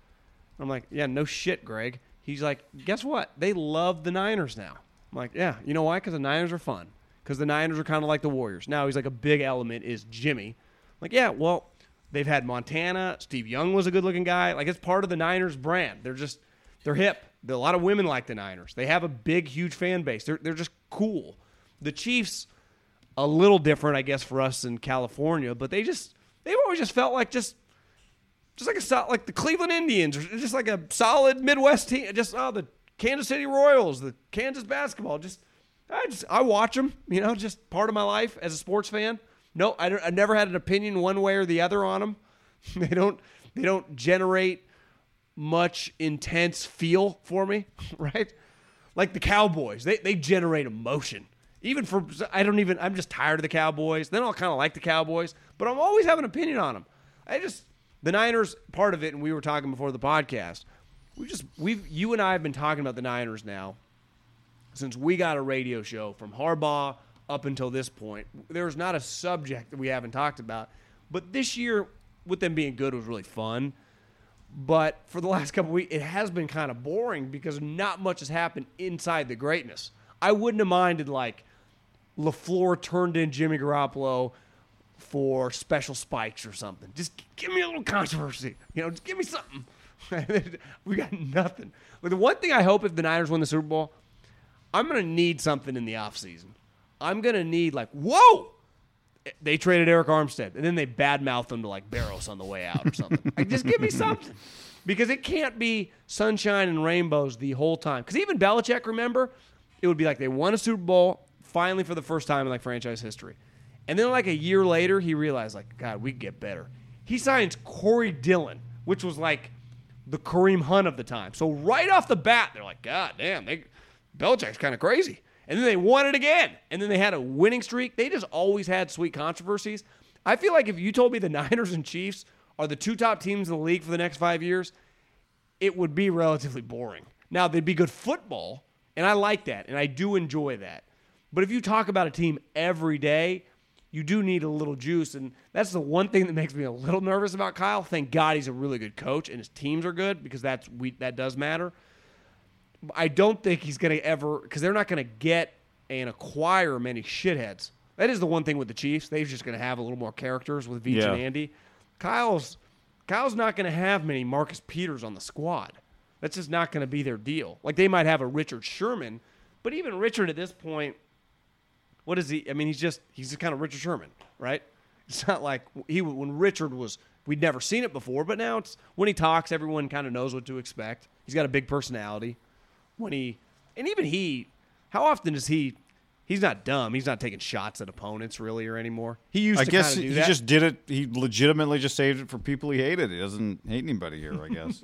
I'm like, yeah, no shit, Greg. He's like, guess what? They love the Niners now. I'm like, yeah, you know why? Because the Niners are fun. Because the Niners are kind of like the Warriors. Now he's like, a big element is Jimmy. I'm like, yeah, well, they've had Montana. Steve Young was a good looking guy. Like, it's part of the Niners brand. They're just, they're hip. A lot of women like the Niners. They have a big, huge fan base. They're, they're just cool. The Chiefs, a little different, I guess, for us in California, but they just, they've always just felt like just just like a sol- like the Cleveland Indians, or just like a solid Midwest team. Just oh, the Kansas City Royals, the Kansas basketball. Just I just I watch them. You know, just part of my life as a sports fan. No, I, I never had an opinion one way or the other on them. they don't they don't generate much intense feel for me, right? Like the Cowboys, they they generate emotion. Even for I don't even I'm just tired of the Cowboys. Then I'll kind of like the Cowboys, but I'm always have an opinion on them. I just the Niners part of it, and we were talking before the podcast. We just we've you and I have been talking about the Niners now since we got a radio show from Harbaugh up until this point. There's not a subject that we haven't talked about. But this year, with them being good, was really fun. But for the last couple weeks, it has been kind of boring because not much has happened inside the greatness. I wouldn't have minded like LaFleur turned in Jimmy Garoppolo for special spikes or something. Just give me a little controversy. You know, just give me something. we got nothing. But the one thing I hope if the Niners win the Super Bowl, I'm going to need something in the offseason. I'm going to need, like, whoa! They traded Arik Armstead, and then they badmouthed him to, like, Barrows on the way out or something. like, just give me something. Because it can't be sunshine and rainbows the whole time. Because even Belichick, remember, it would be like they won a Super Bowl finally for the first time in, like, franchise history. And then, like, a year later, he realized, like, God, we get better. He signs Corey Dillon, which was, like, the Kareem Hunt of the time. So right off the bat, they're like, God damn, they Belichick's kind of crazy. And then they won it again. And then they had a winning streak. They just always had sweet controversies. I feel like if you told me the Niners and Chiefs are the two top teams in the league for the next five years, it would be relatively boring Now they'd be good football, and I like that, and I do enjoy that. But if you talk about a team every day, you do need a little juice, and that's the one thing that makes me a little nervous about Kyle. Thank God he's a really good coach, and his teams are good because that's we that does matter. I don't think he's going to ever because they're not going to get and acquire many shitheads. That is the one thing with the Chiefs. They're just going to have a little more characters with Veach Yeah. and Andy. Kyle's Kyle's not going to have many Marcus Peters on the squad. That's just not going to be their deal. Like they might have a Richard Sherman, but even Richard at this point, what is he? I mean, he's just he's just kind of Richard Sherman, right? It's not like he when Richard was. We'd never seen it before, but now it's when he talks, everyone kind of knows what to expect. He's got a big personality. When he and even he, how often does he? He's not dumb. He's not taking shots at opponents really or anymore. He used I to guess he that. just did it. He legitimately just saved it for people he hated. He doesn't hate anybody here, I guess.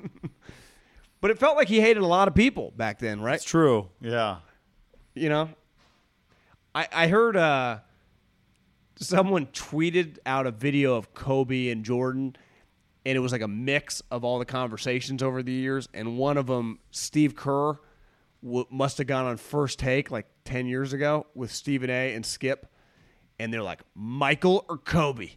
but it felt like he hated a lot of people back then, right? it's true. Yeah. You know, I I heard uh, someone tweeted out a video of Kobe and Jordan, and it was like a mix of all the conversations over the years. And one of them, Steve Kerr, w- must have gone on first take like ten years ago with Stephen A. and Skip, and they're like Michael or Kobe,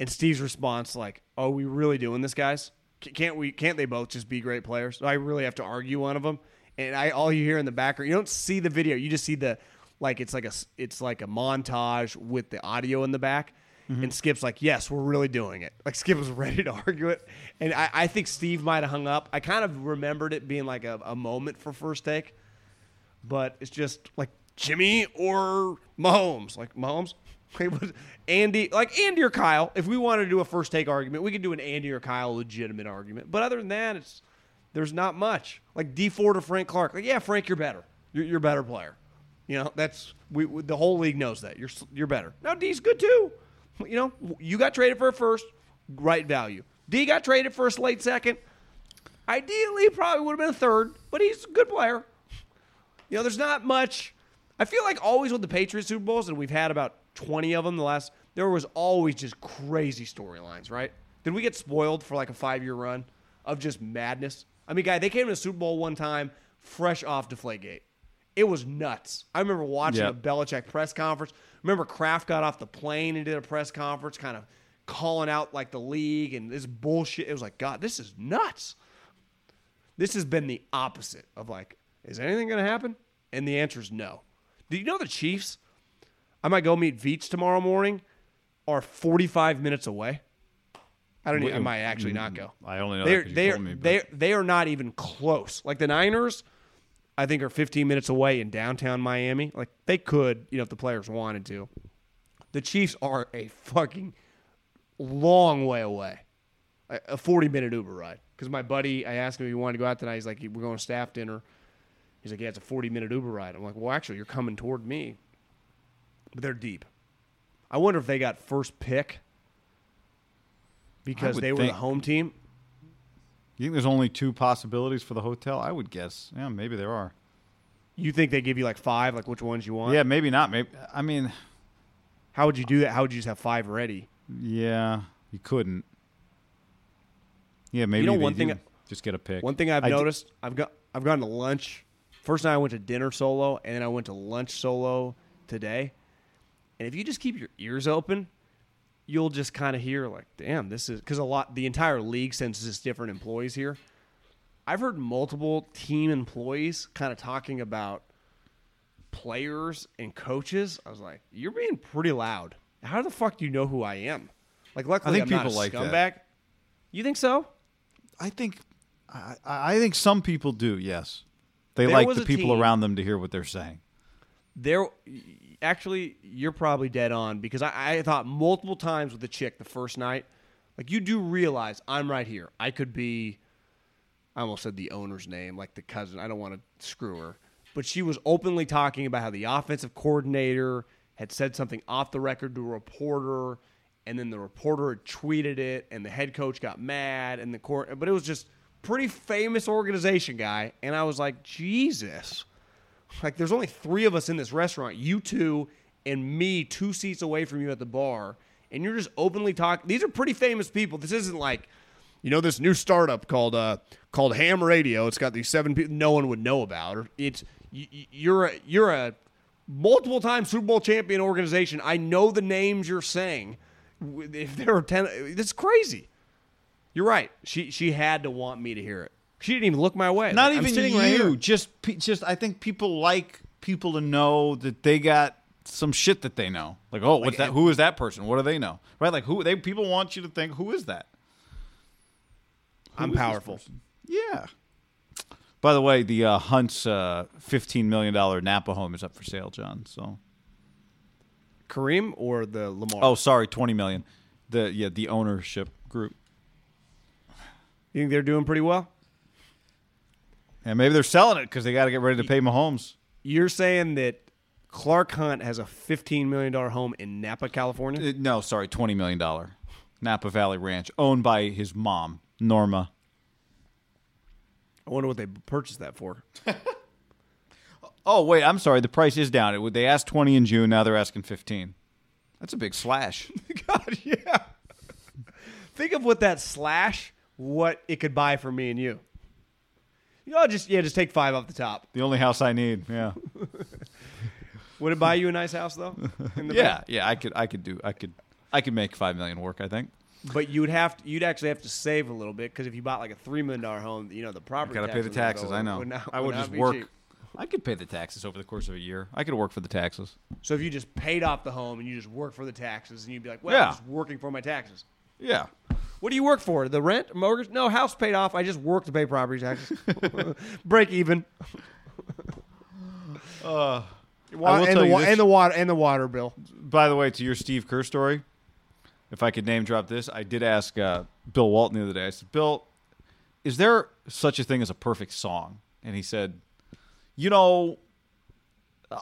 and Steve's response like, "Are we really doing this, guys? Can't we? Can't they both just be great players? I really have to argue one of them?" And I all you hear in the background, you don't see the video, you just see the like it's like a it's like a montage with the audio in the back. Mm-hmm. And Skip's like, yes, we're really doing it. Like Skip was ready to argue it, and I, I think Steve might have hung up. I kind of remembered it being like a, a moment for first take, but it's just like Jimmy or Mahomes. Like Mahomes, Andy, like Andy or Kyle. If we wanted to do a first take argument, we could do an Andy or Kyle legitimate argument. But other than that, it's there's not much. Like Dee Ford or Frank Clark. Like yeah, Frank, you're better. You're, you're a better player. You know that's we, we the whole league knows that you're you're better. Now Dee's good too. You know you got traded for a first, right value. Dee got traded for a late second. Ideally, probably would have been a third, but he's a good player. You know, there's not much. I feel like always with the Patriots Super Bowls, and we've had about 20 of them the last, there was always just crazy storylines, right? Did we get spoiled for like a five year run of just madness? I mean, guy, they came to the Super Bowl one time fresh off Deflategate. It was nuts. I remember watching Yeah. a Belichick press conference. Remember Kraft got off the plane and did a press conference, kind of calling out like the league and this bullshit. It was like, God, this is nuts. This has been the opposite of like, is anything going to happen? And the answer is no. Do you know the Chiefs? I might go meet Veach tomorrow morning. Are 45 minutes away. I don't. Even, I might actually not go. I only know they're that 'cause you they're me, but- they they are not even close. Like the Niners, I think are 15 minutes away in downtown Miami. Like they could, you know, if the players wanted to. The Chiefs are a fucking long way away. A- A 40 minute Uber ride. Because my buddy, I asked him if he wanted to go out tonight. He's like, we're going to staff dinner. He's like, yeah, it's a 40 minute Uber ride. I'm like, well, actually, you're coming toward me. But they're deep. I wonder if they got first pick because they were think- the home team. You think there's only two possibilities for the hotel? I would guess. Yeah, maybe there are. You think they give you like five, like which ones you want? Yeah, maybe not. Maybe I mean, How would you do that? How would you just have five ready? yeah, you couldn't. Yeah, maybe you know, one thing- just get a pick. One thing I've I noticed, I've got I've gone to lunch. First night I went to dinner solo, and then I went to lunch solo today. And if you just keep your ears open, you'll just kind of hear like, "Damn, this is," because a lot the entire league sends just different employees here. I've heard multiple team employees kind of talking about players and coaches. I was like, "You're being pretty loud. How the fuck do you know who I am?" Like, luckily, think I'm not people a like scumbag. that. You think so? I think, I, I think some people do. Yes, they There like the people team- around them to hear what they're saying. There, actually, you're probably dead on because I, I thought multiple times with the chick the first night, like you do realize I'm right here. I could be, I almost said the owner's name, like the cousin. I don't want to screw her, but she was openly talking about how the offensive coordinator had said something off the record to a reporter, and then the reporter had tweeted it, and the head coach got mad, and the court. But it was just pretty famous organization guy, and I was like, Jesus. Like, there's only three of us in this restaurant. You two and me, two seats away from you at the bar, and you're just openly talking. These are pretty famous people. This isn't like, you know this new startup called uh called Ham Radio. It's got these seven people no one would know about. It's you're a, you're a multiple time Super Bowl champion organization. I know the names you're saying. If there are ten, it's crazy. You're right. She she had to want me to hear it. She didn't even look my way. Not Like, I'm even you. right just, pe- just. I think people like people to know that they got some shit that they know. Like, oh, what's that? Who is that person? What do they know? Right? Like, who? They people want you to think, who is that? I'm Who is this powerful. Yeah. By the way, the uh, Hunt's uh, fifteen million dollar Napa home is up for sale, John. So, Kareem or the Lamar? oh, sorry, twenty million. The yeah, the ownership group. you think they're doing pretty well? And maybe they're selling it because they got to get ready to pay Mahomes. You're saying that Clark Hunt has a $15 million home in Napa, California? Uh, no, sorry, twenty million dollar Napa Valley Ranch, owned by his mom, Norma. I wonder what they purchased that for. Oh wait, I'm sorry. The price is down. It would they asked twenty in June. Now they're asking fifteen. That's a big slash. God, yeah. Think of what that slash, what it could buy for me and you. You know, just yeah, just take five off the top. the only house I need. Yeah, Would it buy you a nice house though? In the yeah, back? yeah. I could, I could do, I could, I could make five million work. I think. But you would have to, you'd actually have to save a little bit because if you bought like a three million dollar home, you know the property. Got to pay the taxes. I know. would not- I would not just work. cheap. I could pay the taxes over the course of a year. I could work for the taxes. So if you just paid off the home and you just work for the taxes, and you'd be like, well, Yeah. I'm just working for my taxes. Yeah. What do you work for? The rent, mortgage? No, house paid off. I just work to pay property taxes. Break even. Uh, Wa- I will and, tell the, you wa- this- and the water and the water bill. By the way, to your Steve Kerr story, if I could name drop this, I did ask uh, Bill Walton the other day. I said, Bill, is there such a thing as a perfect song? And he said, You know,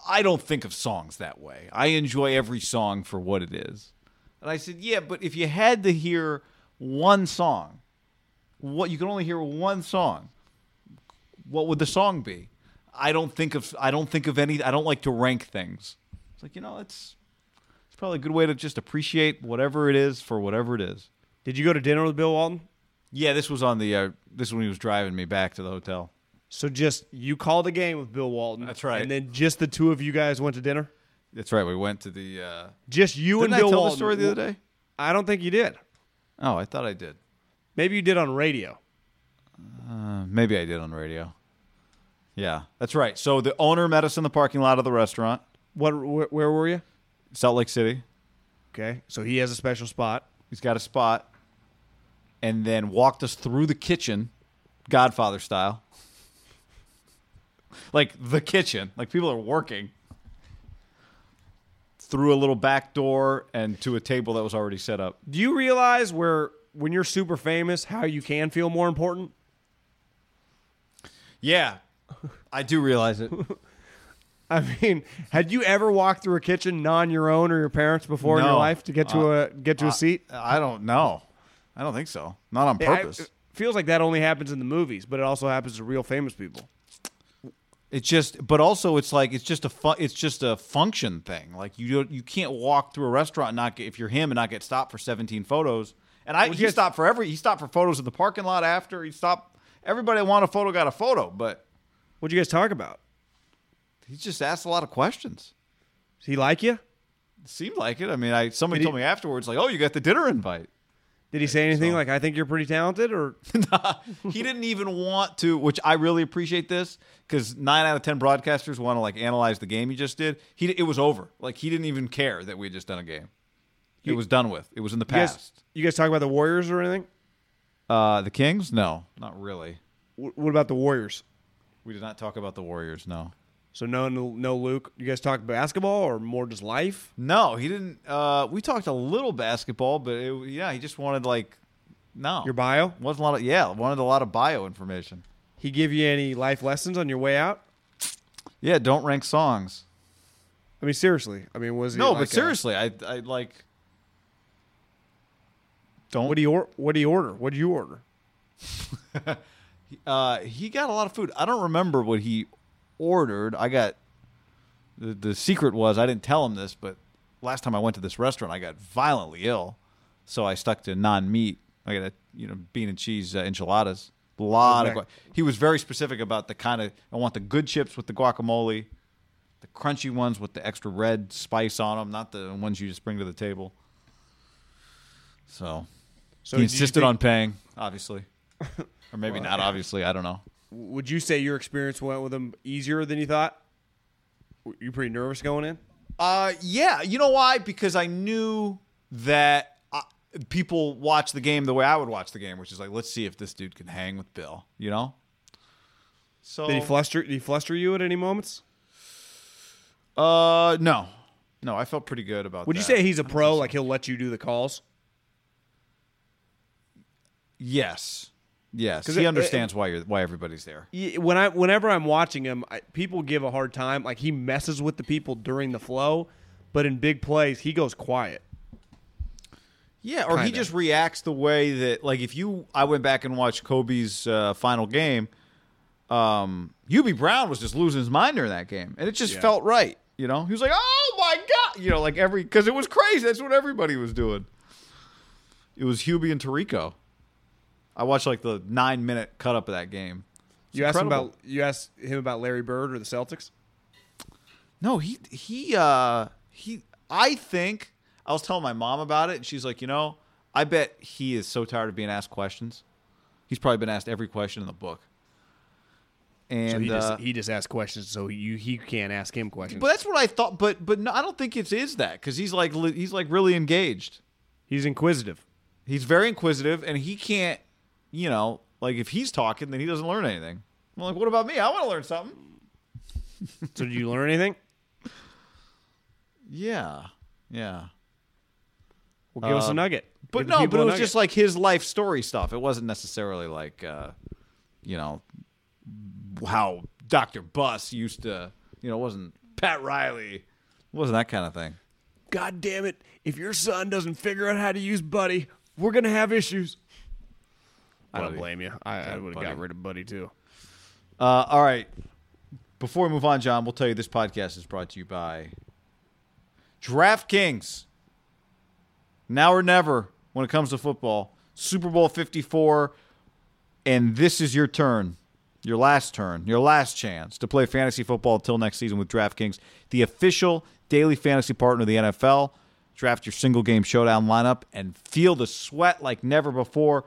I don't think of songs that way. I enjoy every song for what it is. And I said, Yeah, but if you had to hear one song, what you can only hear one song, what would the song be? I don't think of I don't think of any I don't like to rank things. It's like, you know, it's it's probably a good way to just appreciate whatever it is for whatever it is. Did you go to dinner with Bill Walton? Yeah, this was on the uh, this is when he was driving me back to the hotel. So just you called a game with Bill Walton. That's right. And then just the two of you guys went to dinner. That's right. We went to the. Uh, Just you didn't and I Bill tell Walton. the story the other day? I don't think you did. Oh, I thought I did. Maybe you did on radio. Uh, maybe I did on radio. Yeah, that's right. So the owner met us in the parking lot of the restaurant, What? Where, where were you? Salt Lake City. Okay, so he has a special spot. He's got a spot, and then walked us through the kitchen, Godfather style. Like the kitchen, like people are working. Through a little back door and to a table that was already set up. Do you realize where when you're super famous, how you can feel more important? Yeah, I do realize it. I mean, had you ever walked through a kitchen non your own or your parents before in your life to get to uh, a get to a seat? I don't know. I don't think so. Not on Yeah, I- purpose. it feels like that only happens in the movies, but it also happens to real famous people. It's just, but also it's like it's just a fu- it's just a function thing. Like you don't, you can't walk through a restaurant and not get if you're him and not get stopped for 17 photos. And I Well, he yes. stopped for every he stopped for photos in the parking lot after he stopped. Everybody that wanted a photo got a photo, but What'd you guys talk about? he just asked a lot of questions. Does he like you? It seemed like it. I mean, I somebody he- told me afterwards, like, "Oh, you got the dinner invite." Did he say anything so. like, I think you're pretty talented? Or he didn't even want to, which I really appreciate this because nine out of ten broadcasters want to like analyze the game he just did. He it was over. Like he didn't even care that we had just done a game. It was done with. It was in the you guys, past. you guys talk about the Warriors or anything? Uh, the Kings? No, not really. Wh- What about the Warriors? We did not talk about the Warriors. No, So no, no, no Luke. You guys talk basketball or more just life? no, he didn't. Uh, we talked a little basketball, but it, yeah, he just wanted like no Your bio? wasn't a lot of yeah wanted a lot of bio information. He give you any life lessons on your way out? Yeah, don't rank songs. I mean, seriously. I mean, was he No, like but seriously, I I like. Don't what do you or, What do you order? What did you order? Uh, he got a lot of food. I don't remember what he ordered. I got the the secret was I didn't tell him this, but last time I went to this restaurant, I got violently ill, so I stuck to non meat I got a you know bean and cheese uh, enchiladas. A lot Okay. of. Gu- he was very specific about the kind of. I want the good chips with the guacamole, the crunchy ones with the extra red spice on them, not the ones you just bring to the table. So, So he insisted think- on paying, obviously, or maybe not. Obviously, I don't know. Would you say your experience went with him easier than you thought? Were you pretty nervous going in? Uh, yeah. You know why? Because I knew that uh, people watch the game the way I would watch the game, which is like, let's see if this dude can hang with Bill. You know. So Did he fluster? Did he fluster you at any moments? Uh, no, no. I felt pretty good about. Would you say he's a pro? Like he'll let you do the calls? yes? Yes, 'Cause he it- understands why you're why everybody's there. When I, whenever I'm watching him, I, people give a hard time. Like he messes with the people during the flow, but in big plays, he goes quiet. Yeah, or he Kinda. just reacts the way that, like, if you, I went back and watched Kobe's uh, final game. Um, Hubie Brown was just losing his mind during that game, and it just Yeah. felt right. You know, he was like, "Oh my god," you know, like every because it was crazy. That's what everybody was doing. It was Hubie and Tirico. I watched like the nine minute cut up of that game. It's You asked him about you asked him about Larry Bird or the Celtics. No, he he uh he I think I was telling my mom about it and she's like, "You know, I bet he is so tired of being asked questions. He's probably been asked every question in the book." And So he uh, just he just asks questions, so you he can't ask him questions. but that's what I thought, but but no, I don't think it is that cuz he's like he's like really engaged. He's inquisitive. He's very inquisitive and he can't, you know, like if he's talking then he doesn't learn anything. I'm like, "What about me? I want to learn something." So did you learn anything? Yeah. Yeah. Well, give us a Um, nugget. But Give the no, people but a it was nugget. just like his life story stuff. It wasn't necessarily like, uh, you know, how Dr. Buss used to, you know, it wasn't Pat Riley. It wasn't that kind of thing. God damn it! If your son doesn't figure out how to use Buddy, we're gonna have issues. I don't blame you. I, I would have got rid of Buddy too. Uh, all right. Before we move on, John, we'll tell you this podcast is brought to you by DraftKings. Now or never when it comes to football. Super Bowl 54, and this is your turn, your last turn, your last chance to play fantasy football until next season with DraftKings, the official daily fantasy partner of the NFL. Draft your single game showdown lineup and feel the sweat like never before.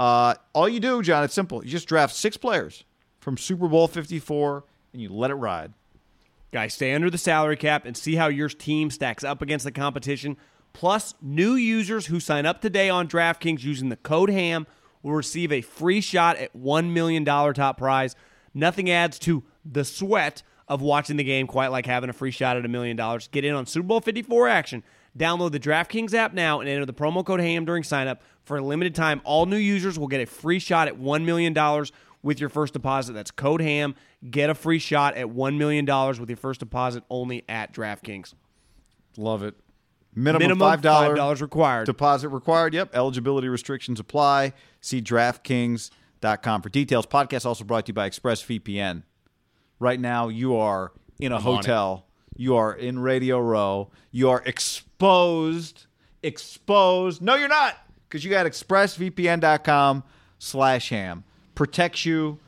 Uh, all you do, John, it's simple. You just draft six players from Super Bowl 54 and you let it ride. Guys, stay under the salary cap and see how your team stacks up against the competition. Plus, new users who sign up today on DraftKings using the code HAM will receive a free shot at $1 million top prize. Nothing adds to the sweat of watching the game quite like having a free shot at a million dollars. Get in on Super Bowl 54 action. Download the DraftKings app now and enter the promo code HAM during signup. For a limited time, all new users will get a free shot at $1 million with your first deposit. That's code HAM. Get a free shot at $1 million with your first deposit only at DraftKings. Love it. Minimum, Minimum $5, $5 required. Deposit required. Yep. Eligibility restrictions apply. See DraftKings.com for details. Podcast also brought to you by ExpressVPN. Right now, you are in a I'm hotel. You are in Radio Row. You are exposed. Exposed. No, you're not, because you got ExpressVPN.com slash ham. Protects you,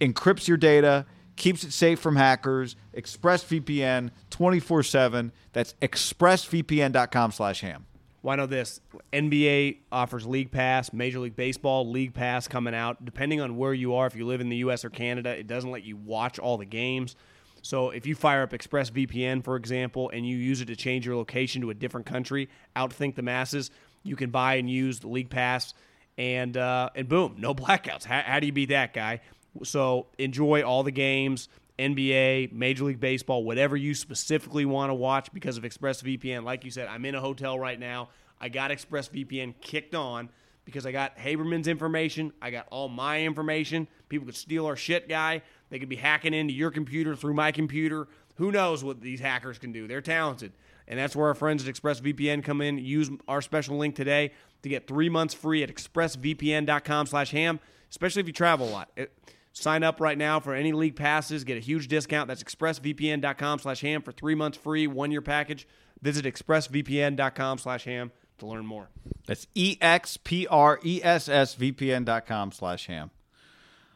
encrypts your data, keeps it safe from hackers. ExpressVPN 24 7. That's expressvpn.com slash ham. Why know this? NBA offers League Pass, Major League Baseball, League Pass coming out. Depending on where you are, if you live in the US or Canada, it doesn't let you watch all the games. So if you fire up ExpressVPN, for example, and you use it to change your location to a different country, outthink the masses, you can buy and use the League Pass, and uh, and boom, no blackouts. How, how do you beat that guy? So enjoy all the games, NBA, Major League Baseball, whatever you specifically want to watch because of ExpressVPN. Like you said, I'm in a hotel right now. I got ExpressVPN kicked on because I got Haberman's information. I got all my information. People could steal our shit, guy. They could be hacking into your computer through my computer. Who knows what these hackers can do? They're talented. And that's where our friends at ExpressVPN come in. Use our special link today to get three months free at expressvpn.com slash ham, especially if you travel a lot. It- sign up right now for any league passes. Get a huge discount. That's expressvpn.com slash ham for three months free, one-year package. Visit expressvpn.com slash ham to learn more. That's E X P R E S S V P N dot com slash ham.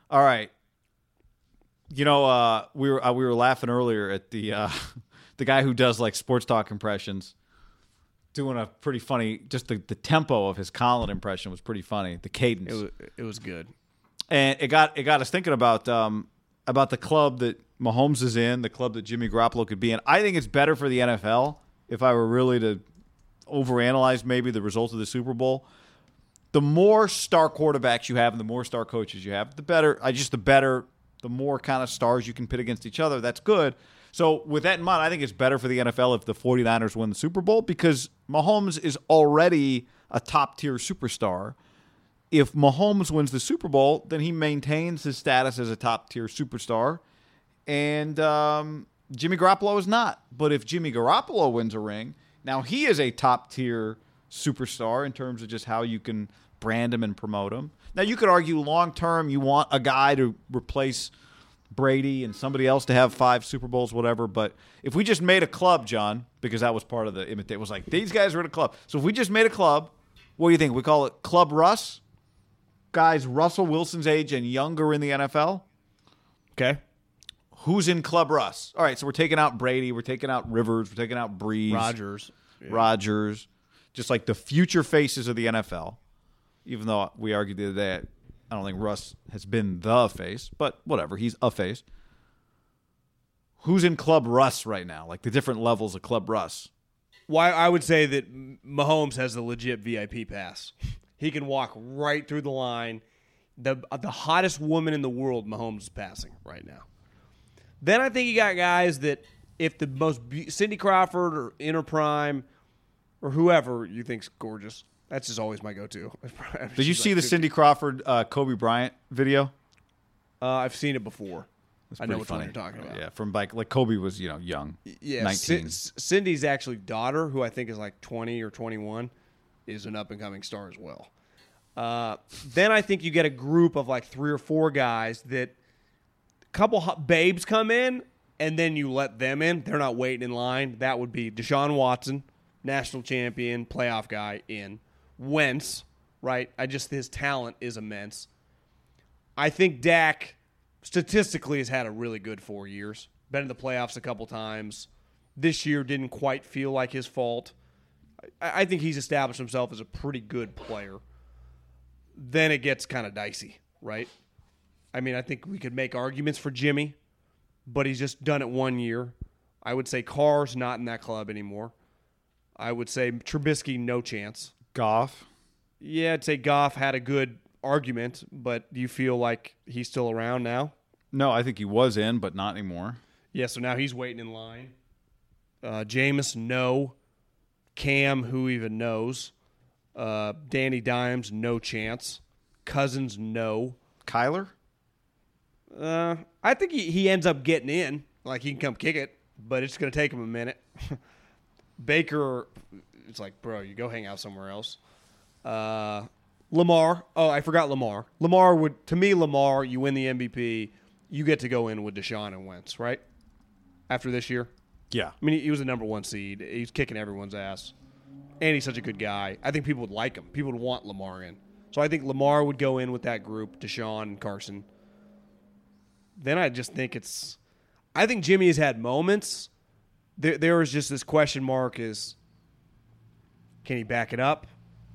All right. You know, uh, we were uh, we were laughing earlier at the uh, the guy who does like sports talk impressions, doing a pretty funny. Just the, the tempo of his Colin impression was pretty funny. The cadence, It was, it was good. and it got it got us thinking about um, about the club that Mahomes is in, the club that Jimmy Garoppolo could be in. I think it's better for the NFL if I were really to overanalyze maybe the results of the Super Bowl. The more star quarterbacks you have and the more star coaches you have, the better. I just the better, the more kind of stars you can pit against each other. That's good. So with that in mind, I think it's better for the NFL if the 49ers win the Super Bowl because Mahomes is already a top tier superstar if Mahomes wins the Super Bowl, then he maintains his status as a top tier superstar, and um, Jimmy Garoppolo is not. But if Jimmy Garoppolo wins a ring, now he is a top tier superstar in terms of just how you can brand him and promote him. Now you could argue long term you want a guy to replace Brady and somebody else to have five Super Bowls, whatever. But if we just made a club, John, because that was part of the imitate, it was like these guys are in a club. So if we just made a club, what do you think? We call it Club Russ? Guys Russell Wilson's age and younger in the NFL? Okay. Who's in Club Russ? All right, so we're taking out Brady, we're taking out Rivers, we're taking out Brees, Rodgers. Rodgers, just like the future faces of the NFL. Even though we argued the other day, I don't think Russ has been the face, but whatever, he's a face. Who's in Club Russ right now? Like the different levels of Club Russ. Why I would say that Mahomes has the legit VIP pass. He can walk right through the line. The uh, the hottest woman in the world, Mahomes is passing right now. Then I think you got guys that if the most Cindy Crawford or Inner Prime or whoever you think's gorgeous, that's just always my go-to. Did you see the Cindy Crawford uh, Kobe Bryant video? Uh, I've seen it before. It's I know what you're talking about. Yeah, from like like Kobe was you know young, Yeah, nineteen. Cin- Cindy's actually daughter, who I think is like 20 or 21, is an up and coming star as well. Uh, then I think you get a group of like three or four guys that a couple babes come in, and then you let them in. They're not waiting in line. That would be Deshaun Watson, national champion, playoff guy in. Wentz, right? I just his talent is immense. I think Dak statistically has had a really good four years. Been in the playoffs a couple times. This year didn't quite feel like his fault. I, I think he's established himself as a pretty good player. Then it gets kind of dicey, right? I mean, I think we could make arguments for Jimmy, but he's just done it one year. I would say Carr's not in that club anymore. I would say Trubisky, no chance. Goff. Yeah, I'd say Goff had a good argument, but do you feel like he's still around now? No, I think he was in, but not anymore. Yeah, so now he's waiting in line. Uh, Jameis, no. Cam, who even knows? Uh, Danny Dimes, no chance. Cousins, no. Kyler. Uh, I think he, he ends up getting in. Like he can come kick it, but it's going to take him a minute. Baker, it's like, bro, you go hang out somewhere else. Uh, Lamar, oh, I forgot Lamar. Lamar would, to me, Lamar, you win the MVP, you get to go in with Deshaun and Wentz, right? After this year. Yeah. I mean, he was the number one seed. He's kicking everyone's ass, and he's such a good guy. I think people would like him. People would want Lamar in. So I think Lamar would go in with that group, Deshaun and Carson. Then I just think it's. I think Jimmy has had moments. There, there was just this question mark: is can he back it up?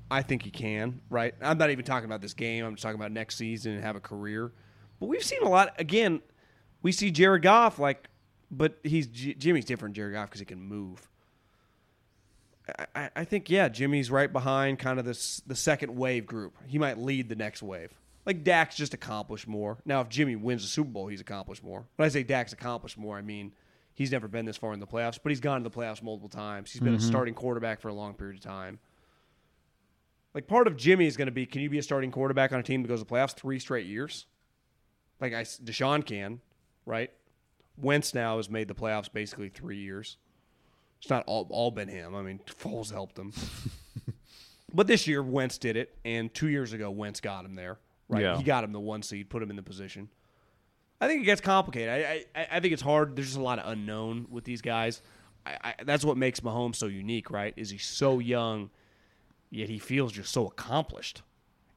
I think he can. Right? I'm not even talking about this game. I'm just talking about next season and have a career. But we've seen a lot. Again, we see Jared Goff like but he's Jimmy's different, Jared Goff, because he can move. I, I, I think yeah, Jimmy's right behind kind of this the second wave group. He might lead the next wave. Like Dak's just accomplished more. Now, if Jimmy wins the Super Bowl, he's accomplished more. When I say Dak's accomplished more, I mean he's never been this far in the playoffs, but he's gone to the playoffs multiple times. He's been a mm-hmm. starting quarterback for a long period of time. Like part of Jimmy is going to be, can you be a starting quarterback on a team that goes to the playoffs three straight years? Like I, Deshaun can, right? Wentz now has made the playoffs basically three years. It's not all, all been him. I mean, Foles helped him. but this year, Wentz did it, and two years ago, Wentz got him there. Right? Yeah. He got him the one seed, put him in the position. I think it gets complicated. I, I, I think it's hard. There's just a lot of unknown with these guys. I, I, that's what makes Mahomes so unique, right? Is he's so young, yet he feels just so accomplished,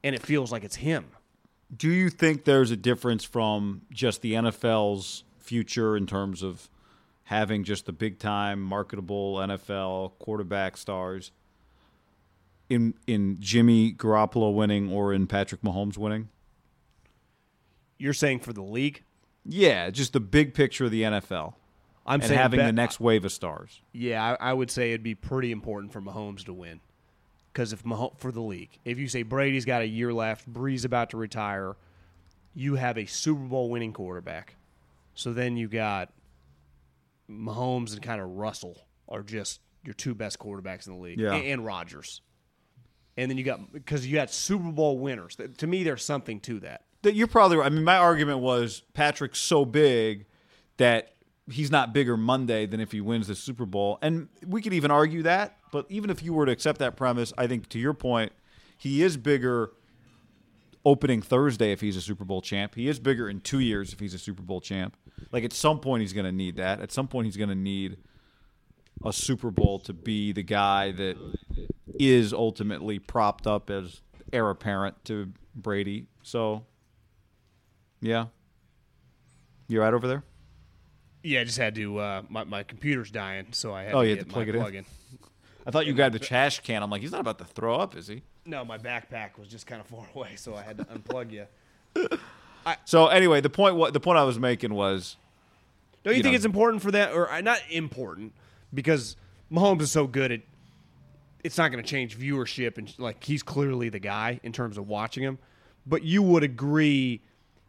and it feels like it's him. Do you think there's a difference from just the NFL's future in terms of having just the big time marketable NFL quarterback stars in in Jimmy Garoppolo winning or in Patrick Mahomes winning? You're saying for the league? Yeah, just the big picture of the NFL I'm and saying having bet- the next wave of stars. Yeah, I, I would say it'd be pretty important for Mahomes to win. Because if Mahomes, for the league, if you say Brady's got a year left, Brees about to retire, you have a Super Bowl winning quarterback. So then you got Mahomes and kind of Russell are just your two best quarterbacks in the league, Yeah. and, and Rodgers. And then you got because you got Super Bowl winners. To me, there's something to that. You're probably right. I mean, my argument was Patrick's so big that he's not bigger Monday than if he wins the Super Bowl, and we could even argue that. But even if you were to accept that premise, I think to your point, he is bigger opening Thursday if he's a Super Bowl champ. He is bigger in two years if he's a Super Bowl champ. Like at some point, he's going to need that. At some point, he's going to need a Super Bowl to be the guy that is ultimately propped up as heir apparent to Brady. So, yeah, You're right over there? Yeah, I just had to. Uh, my my computer's dying, so I had Oh, to you had to plug it in? plug-in. I thought you grabbed the trash can. I'm like, he's not about to throw up, is he? No, my backpack was just kind of far away, so I had to unplug you. So anyway, the point what the point I was making was Don't you, You think know. it's important for that, or uh, not important, because Mahomes is so good at it's not going to change viewership, and like he's clearly the guy in terms of watching him. But you would agree,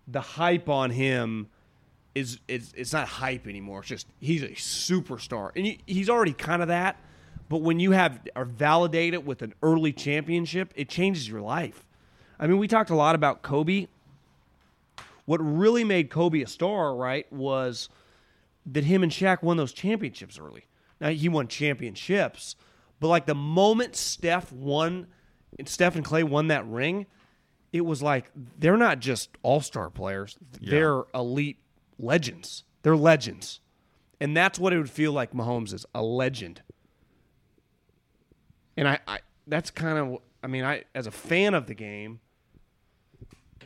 the hype on him is it's, it's not hype anymore. It's just he's a superstar, and he, he's already kind of that. But when you have are validated with an early championship, it changes your life. I mean, we talked a lot about Kobe. What really made Kobe a star, right, was that him and Shaq won those championships early. Now he won championships, but like the moment Steph won, and Steph and Clay won that ring, it was like they're not just all star players; they're elite legends. They're legends, and that's what it would feel like. Mahomes is a legend, and I, I that's kind of, I mean, I as a fan of the game,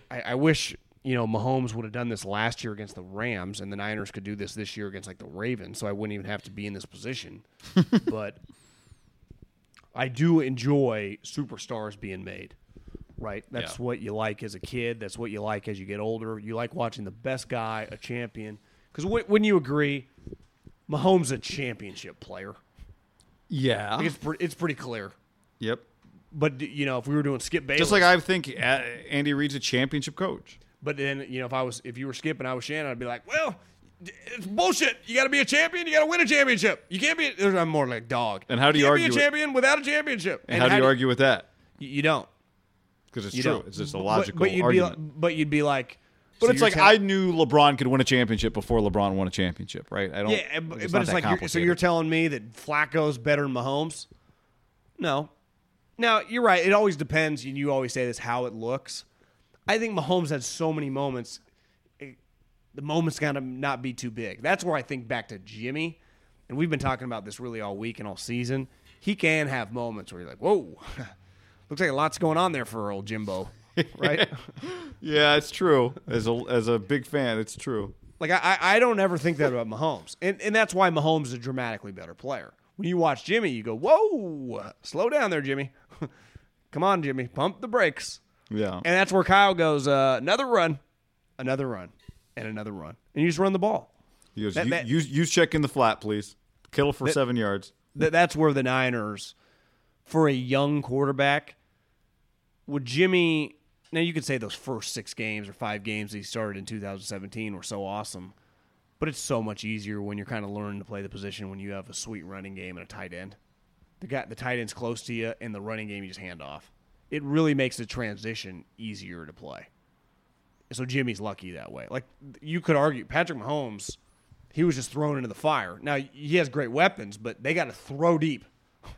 I, I wish you know Mahomes would have done this last year against the Rams, and the Niners could do this this year against like the Ravens, so I wouldn't even have to be in this position. but I do enjoy superstars being made. Right, that's Yeah. what you like as a kid. That's what you like as you get older. You like watching the best guy, a champion. Because wouldn't you agree, Mahomes a championship player? yeah, Like it's pretty, it's pretty clear. yep. But you know, if we were doing Skip Bayless, Just like I think Andy Reid's a championship coach. But then, you know, if I was if you were Skip and I was Shannon, I'd be like, well, it's bullshit. You got to be a champion. You got to win a championship. You can't be. I'm more like dog. And how do you can't argue be with- a champion without a championship? And, how do you argue with that? You, you don't. Because it's You true. don't. It's just a logical but, you'd argument. Be, like- but you'd be like, but so it's like I knew LeBron could win a championship before LeBron won a championship, right? I don't. Yeah, but it's but it's like you're, so you're telling me that Flacco's better than Mahomes? No. Now you're right. It always depends, and you always say this how it looks. I think Mahomes had so many moments. it- the moments got to not be too big. That's where I think back to Jimmy, and we've been talking about this really all week and all season. He can have moments where you're like, "Whoa, looks like a lot's going on there for old Jimbo," right? Yeah, it's true. As a as a big fan, it's true. Like I, I don't ever think that about Mahomes, and and that's why Mahomes is a dramatically better player. When you watch Jimmy, you go, "Whoa, slow down there, Jimmy. Come on, Jimmy, pump the brakes." Yeah. And that's where Kyle goes, uh, another run, another run, and another run, and you just run the ball. He goes, That- you, that- use use check in the flat, please. Kittle for seven yards. Th- that's where the Niners, for a young quarterback, would Jimmy. Now you could say those first six games or five games he started in 2017 were so awesome, but it's so much easier when you're kind of learning to play the position when you have a sweet running game and a tight end. The guy, the tight end's close to you, and the running game you just hand off. It really makes the transition easier to play. So Jimmy's lucky that way. Like you could argue, Patrick Mahomes, he was just thrown into the fire. Now he has great weapons, but they got to throw deep.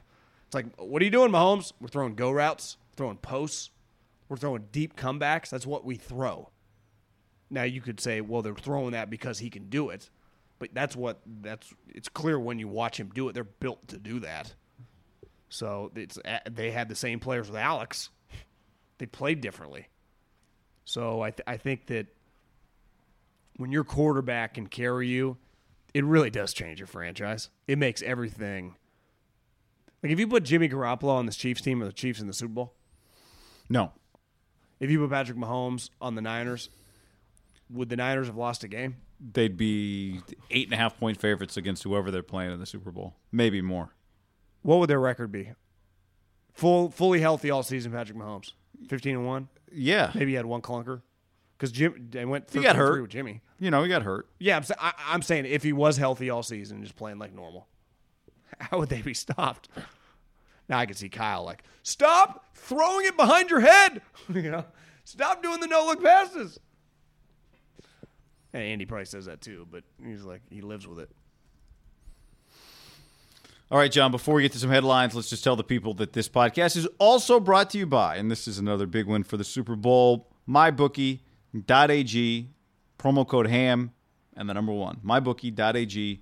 It's like, what are you doing, Mahomes? We're throwing go routes, throwing posts, we're throwing deep comebacks. That's what we throw. Now you could say, well, they're throwing that because he can do it, but that's what that's. It's clear when you watch him do it. They're built to do that. So it's they had the same players with Alex. They played differently. So I th- I think that when your quarterback can carry you, it really does change your franchise. It makes everything. Like if you put Jimmy Garoppolo on this Chiefs team or the Chiefs in the Super Bowl, No. if you put Patrick Mahomes on the Niners, would the Niners have lost a game? They'd be eight and a half point favorites against whoever they're playing in the Super Bowl. Maybe more. What would their record be? Full, fully healthy all season, Patrick Mahomes, fifteen and one. Yeah. Maybe he had one clunker because Jim. They went. He got 13-3 hurt. with Jimmy. You know, he got hurt. Yeah, I'm, I, I'm saying if he was healthy all season and just playing like normal, how would they be stopped? Now I can see Kyle like, stop throwing it behind your head. you know, stop doing the no look passes. And Andy probably says that too, but he's like he lives with it. All right, John, before we get to some headlines, let's just tell the people that this podcast is also brought to you by, and this is another big win for the Super Bowl, mybookie.ag, promo code HAM, and the number one. Mybookie.ag,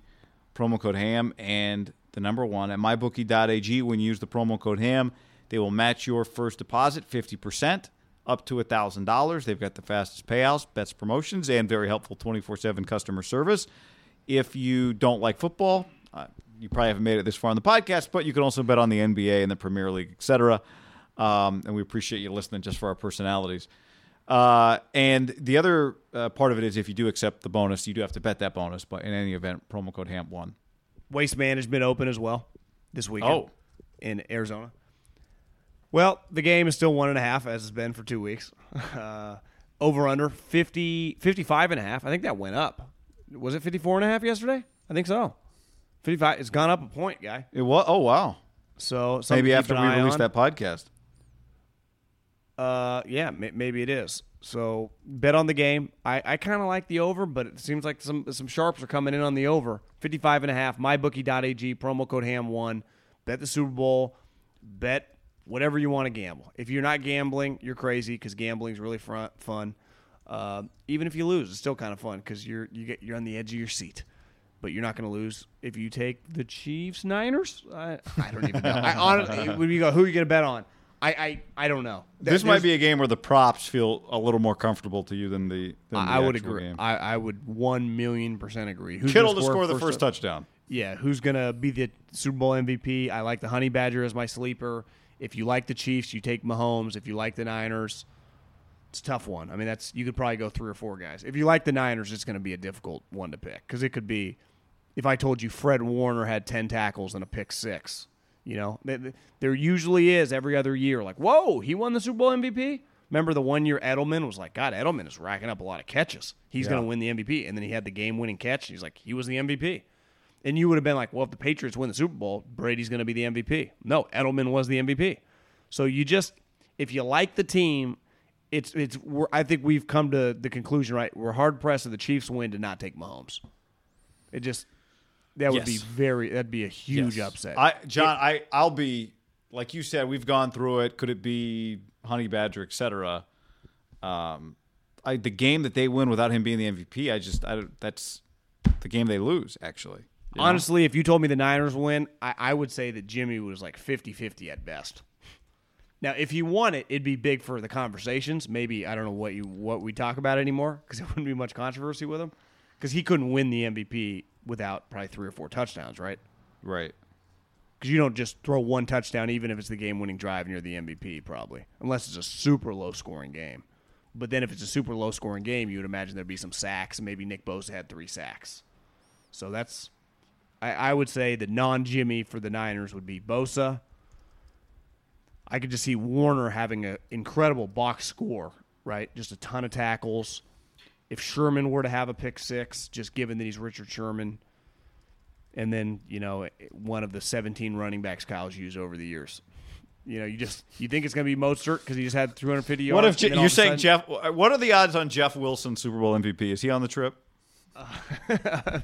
promo code HAM, and the number one. At mybookie.ag, when you use the promo code HAM, they will match your first deposit 50% up to $1,000. They've got the fastest payouts, best promotions, and very helpful 24 7 customer service. If you don't like football, uh, you probably haven't made it this far on the podcast, but you can also bet on the NBA and the Premier League, etc. Um, and we appreciate you listening just for our personalities. Uh, and the other uh, part of it is if you do accept the bonus, you do have to bet that bonus. But in any event, promo code HAMP1. Waste Management Open as well this weekend. Oh. in Arizona. Well, the game is still one and a half as it's been for two weeks. Uh, over under 50, 55 and a half. I think that went up. Was it 54 and a half yesterday? I think so. 55. It's gone up a point, guy. It was, oh, wow. So Maybe after we eye release on. that podcast. Uh, yeah, may- maybe it is. So bet on the game. I, I kind of like the over, but it seems like some some sharps are coming in on the over. 55 and a half. Mybookie.ag, promo code HAM1. Bet the Super Bowl. Bet whatever you want to gamble. If you're not gambling, you're crazy because gambling is really fun. fun. Uh, even if you lose, it's still kind of fun because you're you get you're on the edge of your seat. But you're not going to lose if you take the Chiefs Niners. I, I don't even know. I honestly, when you go, who are you going to bet on? I, I, I don't know. This might be a game where the props feel a little more comfortable to you than the. Than the I would agree. Game. I, I would one million percent agree. Who's Kittle gonna to score the first first touchdown. Yeah, who's gonna be the Super Bowl MVP? I like the Honey Badger as my sleeper. If you like the Chiefs, you take Mahomes. If you like the Niners, it's a tough one. I mean, that's you could probably go three or four guys. If you like the Niners, it's going to be a difficult one to pick because it could be. If I told you Fred Warner had ten tackles and a pick six, you know, th- th- there usually is every other year. Like, whoa, he won the Super Bowl MVP. Remember the one year Edelman was like, God, Edelman is racking up a lot of catches. He's going to win the MVP, and then he had the game winning catch. He's like, he was the MVP. And you would have been like, well, if the Patriots win the Super Bowl, Brady's going to be the MVP. No, Edelman was the MVP. So you just, if you like the team, it's it's. We're, I think we've come to the conclusion, right? We're hard pressed if the Chiefs win to not take Mahomes. It just that would be very that'd be a huge Yes. upset. I, John, I, I'll be like you said. We've gone through it. Could it be Honey Badger, etc. Um, I the game that they win without him being the MVP. I just, I don't, that's the game they lose. Actually, you know? Honestly, if you told me the Niners win, I, I would say that Jimmy was like 50-50 at best. Now, if he won it, it'd be big for the conversations. Maybe I don't know what you what we talk about anymore because there wouldn't be much controversy with him because he couldn't win the MVP without probably three or four touchdowns, right? right. Because you don't just throw one touchdown, even if it's the game-winning drive and you're the MVP, probably, unless it's a super low-scoring game. But then, if it's a super low-scoring game, you would imagine there'd be some sacks, maybe Nick Bosa had three sacks. So that's, I, I would say, the non-Jimmy for the Niners would be Bosa. I could just see Warner having an incredible box score, right? Just a ton of tackles. If Sherman were to have a pick six, just given that he's Richard Sherman, and then you know one of the 17 running backs Kyle's used over the years. You know, you just you think it's going to be Mostert because he just had 350 yards. What if Je- you're saying sudden- Jeff? What are the odds on Jeff Wilson Super Bowl MVP? Is he on the trip? Uh,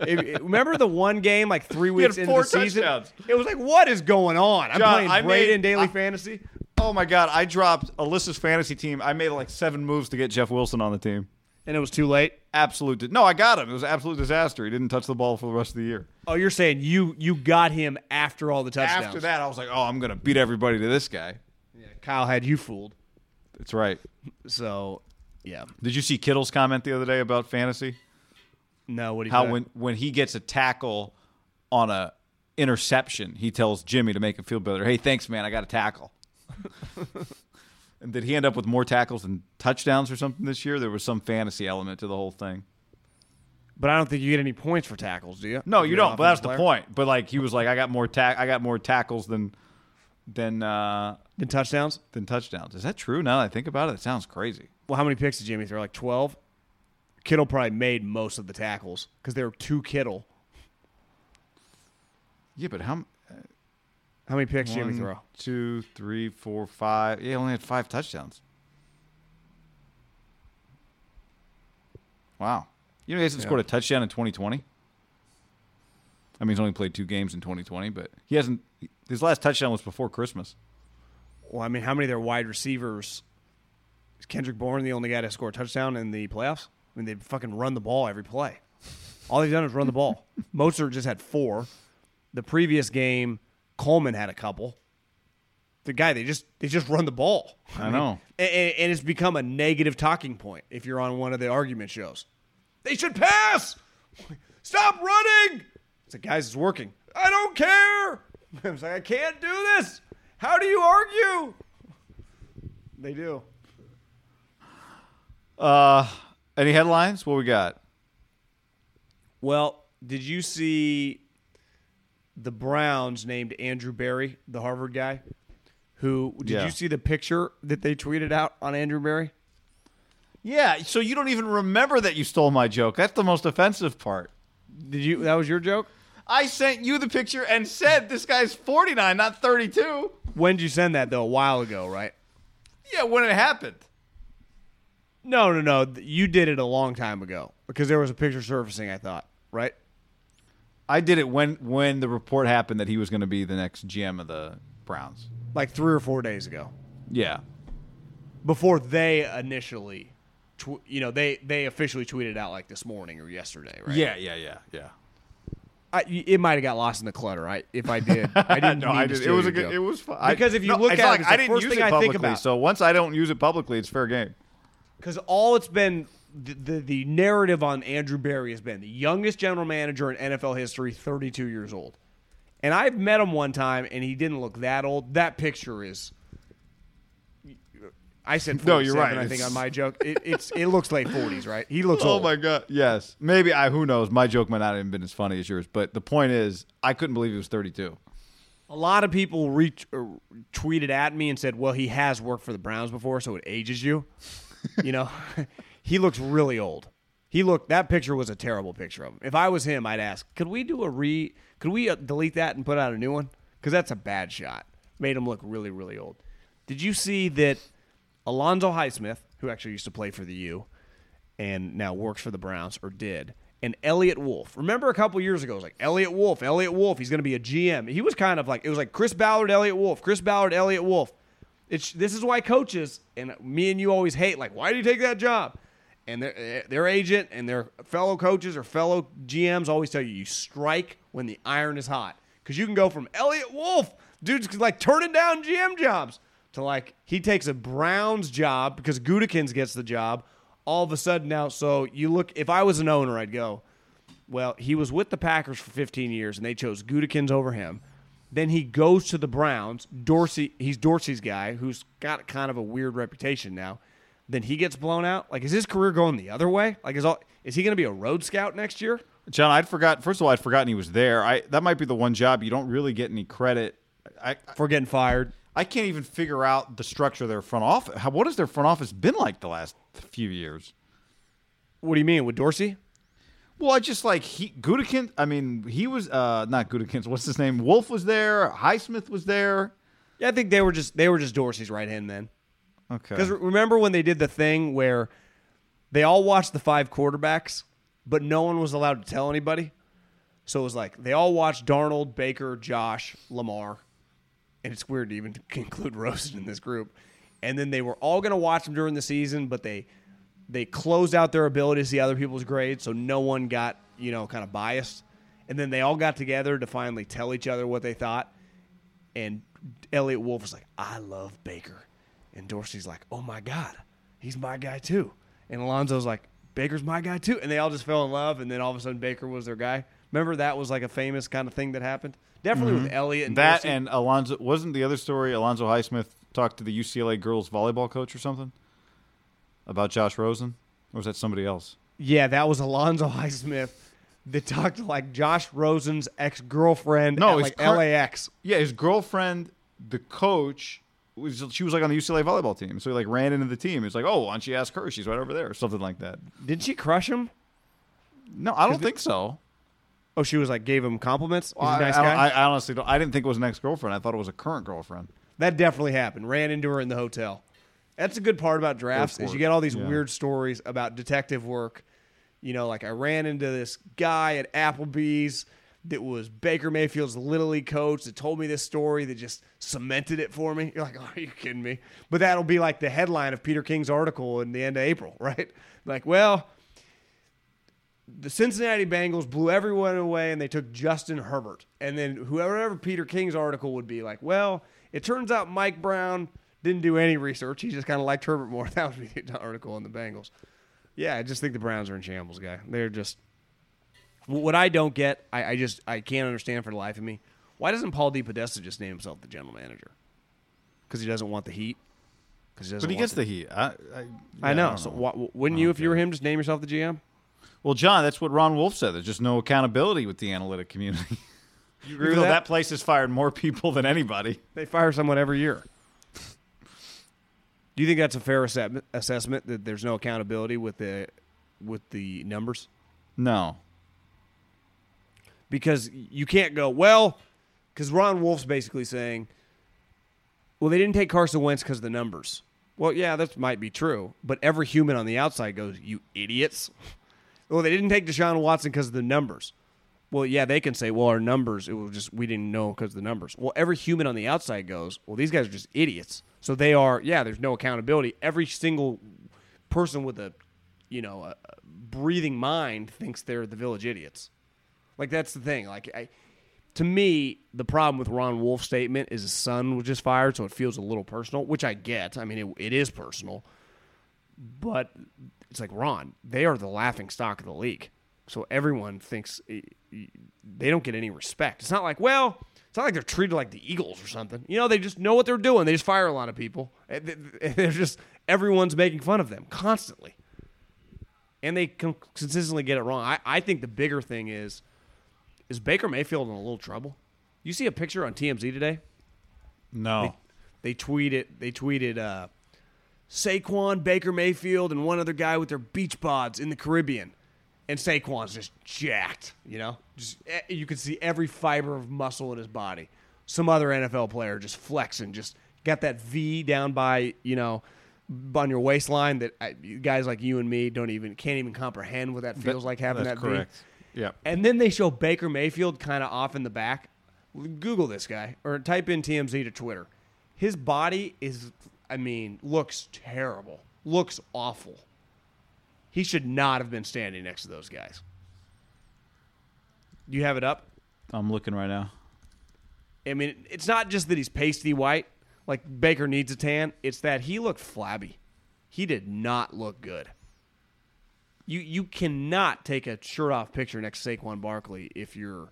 if- remember the one game like three weeks into four the season? touchdowns. It was like, what is going on? I'm John, playing I Braden made- Daily I- Fantasy. Oh my God! I dropped Alyssa's fantasy team. I made like seven moves to get Jeff Wilson on the team. And it was too late. Absolute. di- No, I got him. It was an absolute disaster. He didn't touch the ball for the rest of the year. Oh, you're saying you you got him after all the touchdowns. After that, I was like, oh, I'm going to beat everybody to this guy. Yeah, Kyle had you fooled. That's right. So, yeah. Did you see Kittle's comment the other day about fantasy? No, what How when when he gets a tackle on a interception, he tells Jimmy to make him feel better. Hey, thanks, man. I got a tackle. and did he end up with more tackles and touchdowns or something this year? There was some fantasy element to the whole thing. But I don't think you get any points for tackles, do you? No, you don't. But that's offensive the point. But like he was like, I got more tack, I got more tackles than than uh, Then touchdowns. than touchdowns. Is that true? Now that I think about it, it sounds crazy. Well, how many picks did Jimmy throw? Like twelve. Kittle probably made most of the tackles because there were two Kittle. Yeah, but how? How many picks did Jimmy One, throw? two, three, four, five. Yeah, he only had five touchdowns. Wow. You know, he hasn't scored a touchdown in 2020. I mean, he's only played two games in 2020, but he hasn't. His last touchdown was before Christmas. Well, I mean, how many of their wide receivers? Is Kendrick Bourne the only guy to score a touchdown in the playoffs? I mean, they fucking run the ball every play. All they've done is run the ball. Mostert just had four. The previous game, Coleman had a couple. The guy they just they just run the ball. I know. and, and- and it's become a negative talking point if you're on one of the argument shows. They should pass. Stop running. It's like, guys, it's working. I don't care. I was like, I can't do this. How do you argue? They do. Uh, any headlines? What we got? Well, did you see the Browns named Andrew Berry, the Harvard guy? Who did Yeah. you see the picture that they tweeted out on Andrew Berry? Yeah, so you don't even remember that you stole my joke. That's the most offensive part. Did you? That was your joke. I sent you the picture and said this guy's 49, not 32. When did you send that though? A while ago, right? Yeah, when it happened. No, no, no. You did it a long time ago because there was a picture surfacing. I thought, right? I did it when when the report happened that he was going to be the next GM of the Browns. Like three or four days ago, Yeah. before they initially, tw- you know, they they officially tweeted out like this morning or yesterday, right? Yeah, yeah, yeah, yeah. I, it might have got lost in the clutter. I if I did, I didn't. no, mean I did. It was a good. It was fun. Because if you no, look at it, like the I didn't first use thing it I think publicly. So once I don't use it publicly, it's fair game. Because all it's been, the, the the narrative on Andrew Berry has been the youngest general manager in NFL history, 32 years old. And I've met him one time, and he didn't look that old. That picture is. I said 47, No, you're right. I think It's- on my joke, it, it's it looks late 40s, right? He looks Oh old. my god! Yes, maybe I. Who knows? My joke might not have been as funny as yours, but the point is, I couldn't believe he was 32. A lot of people re- uh, tweeted at me and said, "Well, he has worked for the Browns before, so it ages you." you know, he looks really old. He looked. That picture was a terrible picture of him. If I was him, I'd ask, "Could we do a re? Could we uh, delete that and put out a new one? Because that's a bad shot. Made him look really, really old." Did you see that Alonzo Highsmith, who actually used to play for the U, and now works for the Browns, or did, and Eliot Wolf. Remember a couple years ago, it was like Eliot Wolf, Eliot Wolf. He's going to be a GM. He was kind of like it was like Chris Ballard, Eliot Wolf, Chris Ballard, Eliot Wolf. It's this is why coaches and me and you always hate like why do you take that job? And their eh, their agent and their fellow coaches or fellow GMs always tell you you strike when the iron is hot because you can go from Eliot Wolf, dude's like turning down GM jobs, to like he takes a Browns job because Gutekunst gets the job. All of a sudden now, so you look. If I was an owner, I'd go. Well, he was with the Packers for 15 years, and they chose Gutekunst over him. Then he goes to the Browns. Dorsey, he's Dorsey's guy, who's got kind of a weird reputation now. Then he gets blown out. Like, is his career going the other way? Like, is all is he going to be a road scout next year? John, I'd forgot. First of all, I'd forgotten he was there. I that might be the one job you don't really get any credit. I For getting fired? I can't even figure out the structure of their front office. How, what has their front office been like the last few years? What do you mean with Dorsey? Well, I just like he Gutekunst. I mean, he was uh not Gutekunst. What's his name? Wolf was there. Highsmith was there. Yeah, I think they were just they were just Dorsey's right hand then. Okay. Because remember when they did the thing where they all watched the five quarterbacks, but no one was allowed to tell anybody? So it was like they all watched Darnold, Baker, Josh, Lamar, and it's weird to even include Rosen in this group. And then they were all going to watch them during the season, but they they closed out their ability to see other people's grades, so no one got you know kind of biased. And then they all got together to finally tell each other what they thought. And Eliot Wolf was like, "I love Baker," and Dorsey's like, "Oh my God, he's my guy too." And Alonzo's like, "Baker's my guy too," and they all just fell in love. And then all of a sudden, Baker was their guy. Remember that was like a famous kind of thing that happened. Definitely with mm-hmm. Eliot and That Dorsey. and Alonzo wasn't the other story. Alonzo Highsmith talked to the UCLA girls volleyball coach or something about Josh Rosen, or was that somebody else? Yeah, that was Alonzo Highsmith that talked to like Josh Rosen's ex girlfriend No, at like cur- LAX. Yeah, his girlfriend, the coach, was she was like on the UCLA volleyball team, so he like ran into the team. It's like, oh, why don't you ask her? She's right over there, or something like that. Did she crush him? No, I don't think so. Oh, she was like gave him compliments. He's Well, a I, nice I, guy. I, I honestly don't. I didn't think it was an ex girlfriend. I thought it was a current girlfriend. that definitely happened. Ran into her in the hotel. That's a good part about drafts is you get all these Yeah. weird stories about detective work. You know, like I ran into this guy at Applebee's that was Baker Mayfield's Little League coach that told me this story that just cemented it for me. You're like, oh, are you kidding me? But that'll be like the headline of Peter King's article in the end of April, right? Like, well, the Cincinnati Bengals blew everyone away and they took Justin Herbert. And then whoever Peter King's article would be like, well, it turns out Mike Brown didn't do any research. He just kind of liked Herbert more. That would be the article on the Bengals. Yeah, I just think the Browns are in shambles, guy. They're just. What I don't get, I, I just I can't understand for the life of me. Why doesn't Paul DePodesta just name himself the general manager? Because he doesn't want the heat. Because he doesn't. But he gets the heat. I, I, I know. don't so know. why, wouldn't you, if you were him, just name yourself the GM? Well, John, that's what Ron Wolf said. There's just no accountability with the analytic community. You Even though that place has fired more people than anybody. They fire someone every year. Do you think that's a fair assessment, assessment that there's no accountability with the with the numbers? No. Because you can't go well. Because Ron Wolf's basically saying, well, they didn't take Carson Wentz because of the numbers. Well, yeah, that might be true, but every human on the outside goes, "You idiots." Well, they didn't take Deshaun Watson because of the numbers. Well, yeah, they can say, "Well, our numbers, it was just we didn't know because of the numbers." Well, every human on the outside goes, "Well, these guys are just idiots." So they are, yeah. There's no accountability. Every single person with a, you know, a, a breathing mind thinks they're the village idiots. Like that's the thing. Like I, to me, the problem with Ron Wolf's statement is his son was just fired, so it feels a little personal, which I get. I mean, it, it is personal, but it's like Ron, they are the laughing stock of the league, so everyone thinks eh, eh, they don't get any respect. It's not like, well, it's not like they're treated like the Eagles or something. You know, they just know what they're doing. They just fire a lot of people. Th- They're just everyone's making fun of them constantly, and they consistently get it wrong. I, I think the bigger thing is is Baker Mayfield in a little trouble? You see a picture on TMZ today? No. They tweeted they tweeted uh, Saquon, Baker Mayfield, and one other guy with their beach bods in the Caribbean. And Saquon's just jacked, you know? Just eh, you can see every fiber of muscle in his body. Some other NFL player just flexing, just got that V down by, you know, on your waistline that I, guys like you and me don't even can't even comprehend what that feels like having That's that correct. V. Yeah. And then they show Baker Mayfield kind of off in the back. Google this guy or type in TMZ to Twitter. His body is, I mean, looks terrible. Looks awful. He should not have been standing next to those guys. Do you have it up? I'm looking right now. I mean, it's not just that he's pasty white, like Baker needs a tan. It's that he looked flabby. He did not look good. You you cannot take a shirt off picture next to Saquon Barkley if you're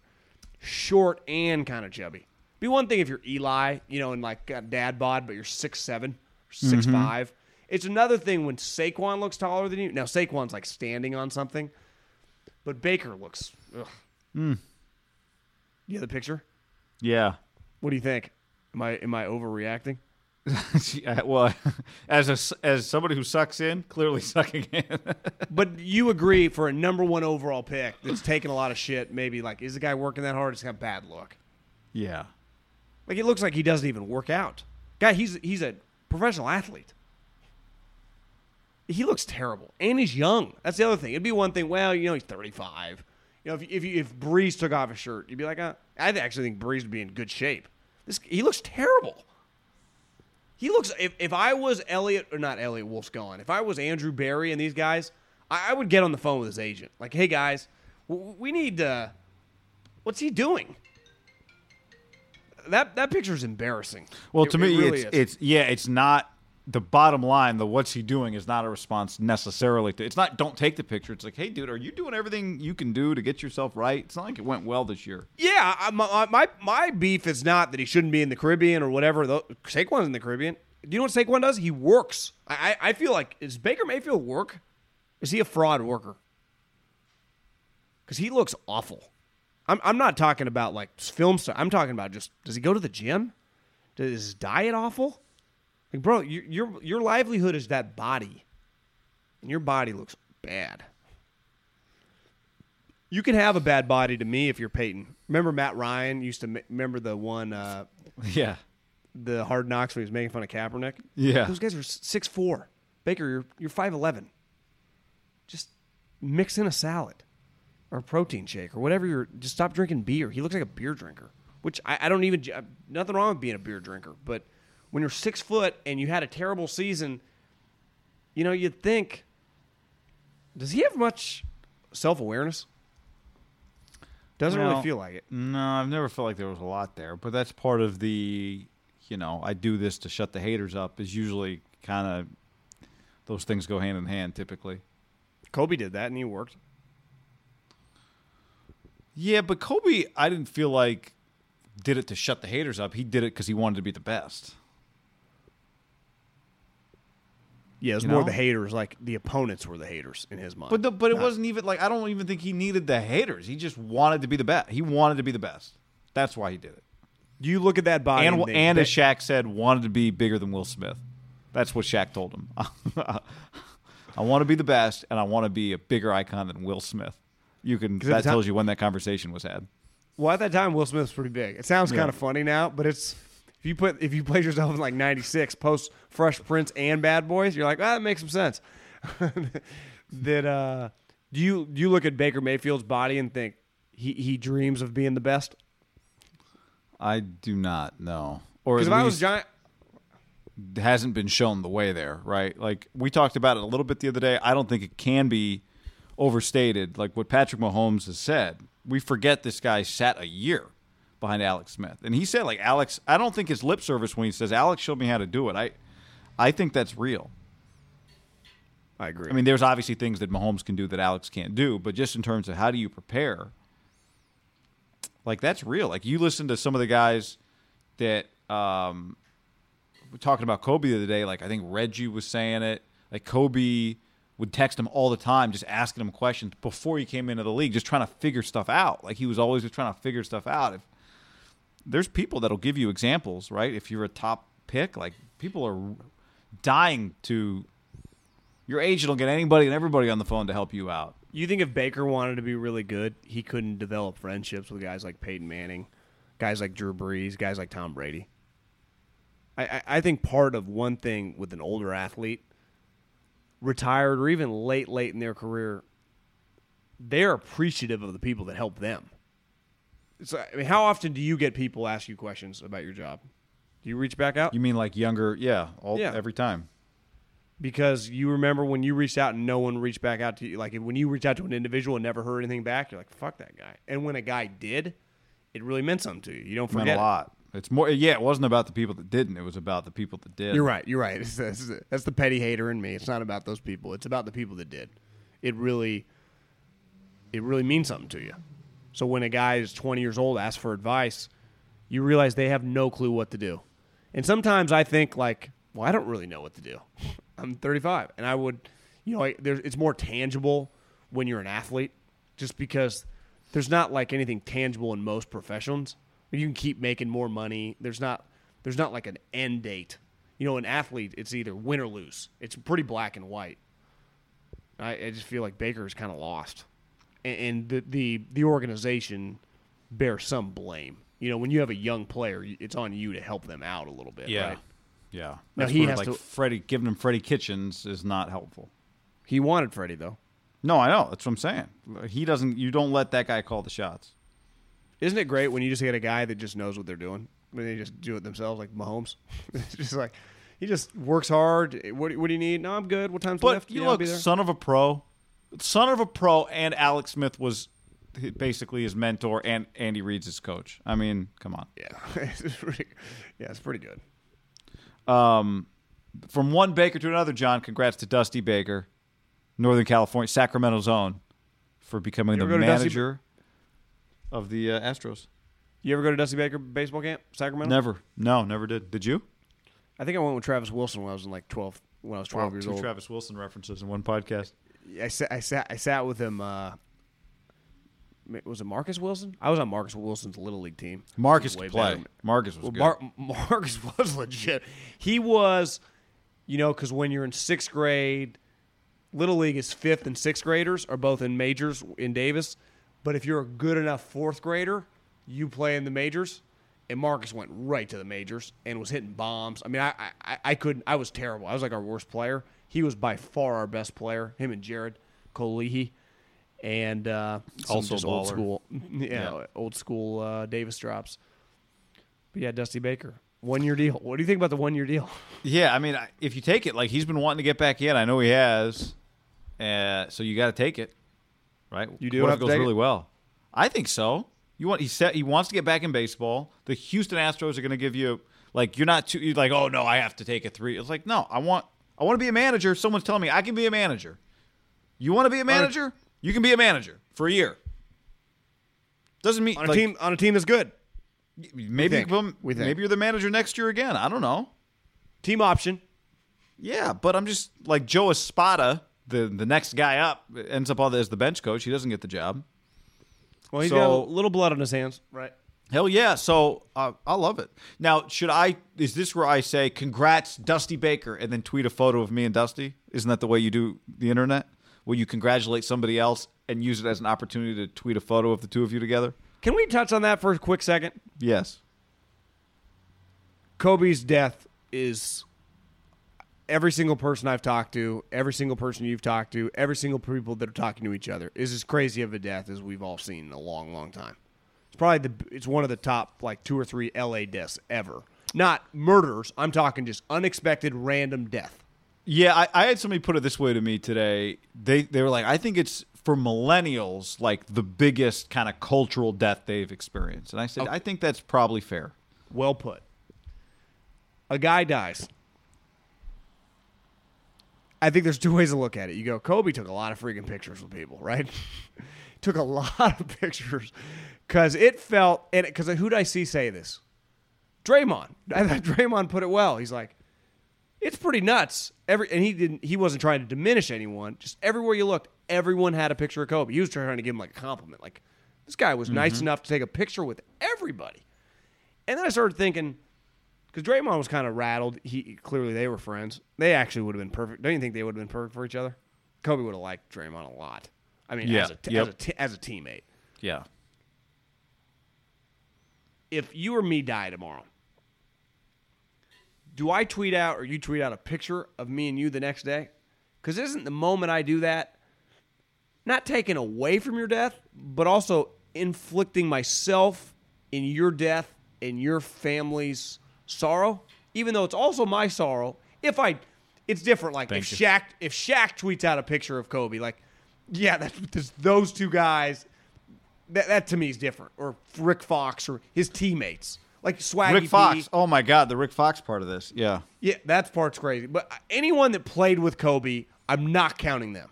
short and kind of chubby. Be one thing if you're Eli, you know, and like got dad bod, but you're six seven, six mm-hmm. five. It's another thing when Saquon looks taller than you. Now Saquon's like standing on something, but Baker looks. Ugh. Mm. You have the picture? Yeah. What do you think? Am I am I overreacting? Well, as a, as somebody who sucks in, clearly sucking in. But you agree for a number one overall pick that's taking a lot of shit. Maybe like, is the guy working that hard? It's got a bad look. yeah. Like it looks like he doesn't even work out. Guy, he's he's a professional athlete. He looks terrible, and he's young. That's the other thing. It'd be one thing. Well, you know, he's thirty five. You know, if if you, if Brees took off his shirt, you'd be like, uh, I actually think Brees would be in good shape. This he looks terrible. He looks. If, if I was Eliot or not Eliot Wolf's gone. If I was Andrew Berry and these guys, I, I would get on the phone with his agent. Like, hey guys, w- we need. Uh, what's he doing? That that picture is embarrassing. Well, It- to it me, really it's is. it's yeah, it's not the bottom line. The what's he doing is not a response necessarily to. It's not don't take the picture. It's like, hey, dude, are you doing everything you can do to get yourself right? It's not like it went well this year. Yeah, my, my my beef is not that he shouldn't be in the Caribbean or whatever. Saquon's in the Caribbean. Do you know what Saquon does? He works. I, I feel like is Baker Mayfield work? Is he a fraud worker? Because he looks awful. I'm I'm not talking about like film stuff. I'm talking about just does he go to the gym? Does his diet awful? Like, bro, your your your livelihood is that body, and your body looks bad. You can have a bad body to me if you're Peyton. Remember Matt Ryan used to ma- remember the one uh, Yeah, the Hard Knocks when he was making fun of Kaepernick. Yeah. those guys are six four. Baker, you're you're five eleven. Just mix in a salad or a protein shake or whatever. You're just stop drinking beer. He looks like a beer drinker, which I, I don't even uh, nothing wrong with being a beer drinker, but when you're six foot and you had a terrible season, you know you'd think. Does he have much self awareness? Doesn't Well, really feel like it. No, I've never felt like there was a lot there, but that's part of the, you know, I do this to shut the haters up. Is usually kind of those things go hand in hand typically. Kobe did that and he worked. Yeah, but Kobe, I didn't feel like did it to shut the haters up. He did it because he wanted to be the best. Yeah, it was You more know? the haters. Like the opponents were the haters in his mind. But the, but it Not- wasn't even like I don't even think he needed the haters. He just wanted to be the best. He wanted to be the best. That's why he did it. Do you look at that body And think, and as that- Shaq said, wanted to be bigger than Will Smith. That's what Shaq told him. I want to be the best, and I want to be a bigger icon than Will Smith. You can that time- tells you when that conversation was had. well, at that time, Will Smith was pretty big. It sounds kind of funny now, but it's if you put if you place yourself in like '96 post Fresh Prince and Bad Boys, you're like, ah, that makes some sense. that uh, do you do you look at Baker Mayfield's body and think he he dreams of being the best? I do not know, or Because if I was giant, hasn't been shown the way there. Right? Like we talked about it a little bit the other day. I don't think it can be overstated. Like what Patrick Mahomes has said, we forget this guy sat a year behind Alex Smith, and he said like Alex. I don't think his lip service when he says Alex showed me how to do it. I, I think that's real. I agree. I mean, there's obviously things that Mahomes can do that Alex can't do, but just in terms of how do you prepare, like that's real. Like you listen to some of the guys that um, we're talking about Kobe the other day. Like I think Reggie was saying it. Like Kobe would text him all the time, just asking him questions before he came into the league, just trying to figure stuff out. Like he was always just trying to figure stuff out. If there's people that'll give you examples, right? If you're a top pick, like people are dying to. Your agent will get anybody and everybody on the phone to help you out. You think if Baker wanted to be really good, he couldn't develop friendships with guys like Peyton Manning, guys like Drew Brees, guys like Tom Brady? I, I, I think part of one thing with an older athlete, retired or even late, late in their career, they're appreciative of the people that help them. So, I mean, how often do you get people ask you questions about your job? Do you reach back out? You mean like younger? Yeah, all Yeah. every time. because you remember when you reached out and no one reached back out to you. Like when you reached out to an individual and never heard anything back, you're like, "Fuck that guy." And when a guy did, it really meant something to you. You don't It meant forget. a lot. It's more. Yeah, it wasn't about the people that didn't. It was about the people that did. You're right. You're right. It's, that's, that's the petty hater in me. It's not about those people. It's about the people that did. It really, it really means something to you. So when a guy is 20 years old asks for advice, you realize they have no clue what to do. And sometimes I think like, well, I don't really know what to do. I'm 35, and I would, you know, there's, it's more tangible when you're an athlete, just because there's not like anything tangible in most professions. You can keep making more money. There's not, there's not like an end date. You know, an athlete, it's either win or lose. It's pretty black and white. I, I just feel like Baker is kind of lost, and, and the, the the organization bear some blame. You know, when you have a young player, it's on you to help them out a little bit. Yeah. right? Yeah. Now That's he has like to- Freddie giving him Freddie Kitchens is not helpful. He wanted Freddie though. No, I know. That's what I'm saying. He doesn't. You don't let that guy call the shots. Isn't it great when you just get a guy that just knows what they're doing? When they just do it themselves, like Mahomes. it's just like he just works hard. What, what do you need? No, I'm good. What time's But left? you Yeah, I'll look, be son of a pro, son of a pro, and Alex Smith was basically his mentor, and Andy Reid's his coach. I mean, come on. Yeah, it's pretty, yeah, it's pretty good. Um, from one Baker to another, John. Congrats to Dusty Baker, Northern California, Sacramento's own, for becoming the to Dusty- manager of the uh, Astros. You ever go to Dusty Baker baseball camp, Sacramento? Never, no, never did. Did you? I think I went with Travis Wilson when I was in like twelve. When I was twelve years two old. Travis Wilson references in one podcast. I sat, I sat, I sat with him. Uh, was it Marcus Wilson? I was on Marcus Wilson's little league team. Marcus could play. better. Marcus was Well, good. Mar- Marcus was legit. He was, you know, because when you're in sixth grade, little league is fifth and sixth graders are both in majors in Davis. But if you're a good enough fourth grader, you play in the majors. And Marcus went right to the majors and was hitting bombs. I mean, I I, I couldn't. I was terrible. I was like our worst player. He was by far our best player. Him and Jared Colehe, and uh, Also old school, yeah, old school uh, Davis drops. But yeah, Dusty Baker, one year deal. What do you think about the one year deal? Yeah, I mean, if you take it, like he's been wanting to get back in. I know he has. Uh, so you got to take it, right? You do What if it goes really it? well? I think so. You want he said he wants to get back in baseball. The Houston Astros are going to give you like you're not too you're like oh no I have to take a three. It's like no I want I want to be a manager. Someone's telling me I can be a manager. You want to be a manager? You can be a manager for a year. Doesn't mean On a like, team on a team that's good. Maybe think. you become- We think. maybe you're the manager next year again. I don't know. Team option. Yeah, but I'm just like Joe Espada, the the next guy up, ends up on the, as the bench coach. He doesn't get the job. Well, he's So- got a little blood on his hands. Right. Hell yeah! So uh, I love it. Now, should I? Is this where I say congrats, Dusty Baker, and then tweet a photo of me and Dusty? Isn't that the way you do the internet? Will you congratulate somebody else and use it as an opportunity to tweet a photo of the two of you together? Can we touch on that for a quick second? Yes. Kobe's death is every single person I've talked to, every single person you've talked to, every single people that are talking to each other is as crazy of a death as we've all seen in a long, long time. Probably the it's one of the top like two or three LA deaths ever. Not murders. I'm talking just unexpected random death. Yeah, I, I had somebody put it this way to me today. They they were like, I think it's for millennials like the biggest kind of cultural death they've experienced, and I said, I think that's probably fair. Well put. A guy dies. I think there's two ways to look at it. You go, Kobe took a lot of freaking pictures with people, right? took a lot of pictures because it felt, and because who did I see say this? Draymond. I thought Draymond put it well. He's like, it's pretty nuts. Every and he didn't. He wasn't trying to diminish anyone. Just everywhere you looked, everyone had a picture of Kobe. He was trying to give him like a compliment. Like this guy was nice mm-hmm. enough to take a picture with everybody. And then I started thinking, because Draymond was kind of rattled. He clearly they were friends. They actually would have been perfect. Don't you think they would have been perfect for each other? Kobe would have liked Draymond a lot. I mean, Yeah. as a t- Yep. as a t- as a teammate. Yeah. If you or me die tomorrow, do I tweet out or you tweet out a picture of me and you the next day? Because isn't the moment I do that not taken away from your death, but also inflicting myself in your death and your family's sorrow? Even though it's also my sorrow. If I, it's different. Like Thank if you. Shaq, if Shaq tweets out a picture of Kobe, like, yeah, that's those two guys. That, that to me is different. Or Rick Fox or his teammates, like Swaggy Rick P. Fox. Oh my God, the Rick Fox part of this. Yeah. Yeah, that part's crazy. But anyone that played with Kobe, I'm not counting them.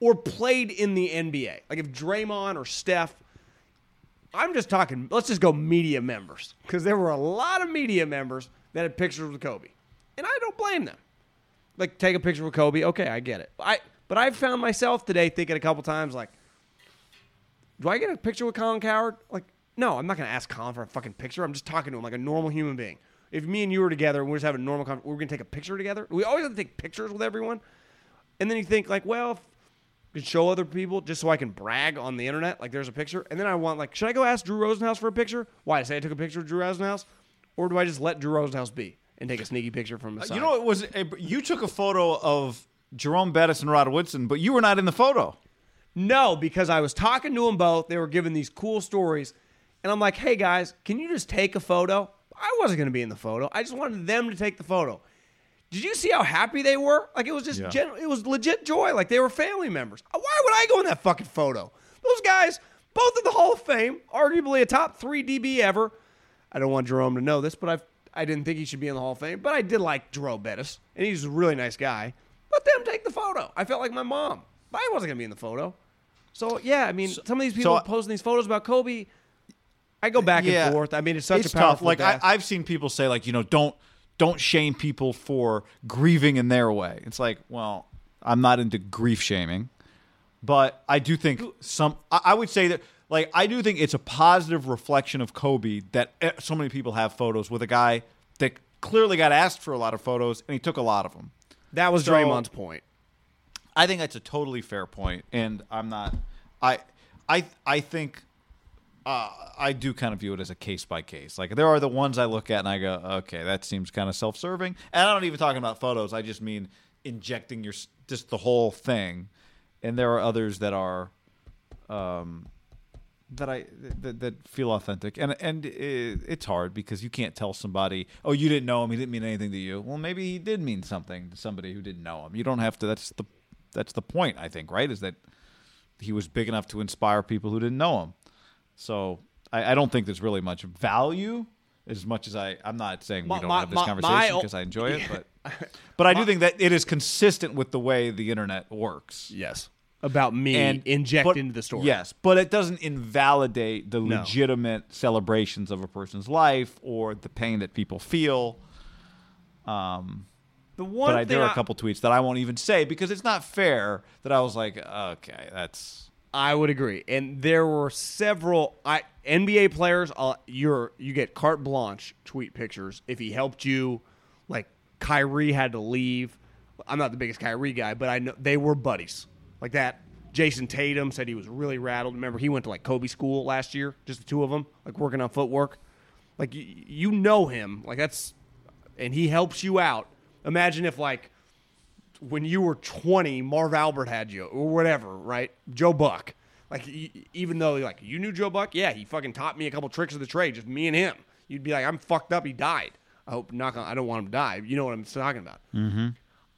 Or played in the NBA. Like if Draymond or Steph, I'm just talking, let's just go media members. Because there were a lot of media members that had pictures with Kobe. And I don't blame them. Like take a picture with Kobe, okay, I get it. I but I've found myself today thinking a couple times like, do I get a picture with Colin Cowherd? Like, no, I'm not going to ask Colin for a fucking picture. I'm just talking to him like a normal human being. If me and you were together and we're just having a normal conversation, we're going to take a picture together. We always have to take pictures with everyone. And then you think like, well, if I could show other people just so I can brag on the internet, like there's a picture. And then I want like, should I go ask Drew Rosenhaus for a picture? Why? Say I took a picture of Drew Rosenhaus? Or do I just let Drew Rosenhaus be and take a sneaky picture from uh, the side? You know, it was you took a photo of Jerome Bettis and Rod Woodson, but you were not in the photo. No, because I was talking to them both. They were giving these cool stories. And I'm like, hey guys, can you just take a photo? I wasn't going to be in the photo. I just wanted them to take the photo. Did you see how happy they were? Like it was just Yeah. gen- it was legit joy. Like they were family members. Uh, why would I go in that fucking photo? Those guys, both in the Hall of Fame, arguably a top three DB ever. I don't want Jerome to know this, but I've I didn't think he should be in the Hall of Fame, but I did like Jerome Bettis, and he's a really nice guy. Let them take the photo. I felt like my mom, but I wasn't gonna be in the photo. So yeah, I mean, some of these people so- posting these photos about Kobe. I go back Yeah. and forth. I mean, it's such it's a powerful tough. Like death. I, I've seen people say, like you know, don't don't shame people for grieving in their way. It's like, well, I'm not into grief shaming, but I do think some. I, I would say that, like, I do think it's a positive reflection of Kobe that eh, so many people have photos with a guy that clearly got asked for a lot of photos and he took a lot of them. that was So- Draymond's point. I think that's a totally fair point, and I'm not. I I I think uh, I do kind of view it as a case by case. Like there are the ones I look at and I go, okay, that seems kind of self serving. And I'm not even talking about photos. I just mean injecting your just the whole thing. And there are others that are. Um, that I that, that feel authentic, and and it, it's hard because you can't tell somebody, oh, you didn't know him, he didn't mean anything to you. Well, maybe he did mean something to somebody who didn't know him. You don't have to. That's the that's the point. I think right is that he was big enough to inspire people who didn't know him. So I, I don't think there's really much value as much as I. I'm not saying we don't my- have this my- conversation because I enjoy it, but but I do think that it is consistent with the way the internet works Yes. About me and inject but- into the story. Yes, but it doesn't invalidate the No. legitimate celebrations of a person's life or the pain that people feel. Um, The one but I, there are I- a couple tweets that I won't even say because it's not fair. That I was like, okay, that's I would agree. And there were several I, NBA players. Uh, you're you get carte blanche tweet pictures if he helped you. Like Kyrie had to leave. I'm not the biggest Kyrie guy, but I know they were buddies like that. Jayson Tatum said he was really rattled. Remember, he went to like Kobe school last year, just the two of them, like working on footwork. Like you, you know him, like that's, and he helps you out. Imagine if like when you were 20, Marv Albert had you, or whatever, right? Joe Buck. Like, even though, like, you knew Joe Buck? Yeah, he fucking taught me a couple tricks of the trade, just me and him. You'd be like, I'm fucked up. He died. I hope, knock on, I don't want him to die. You know what I'm talking about. Mm-hmm.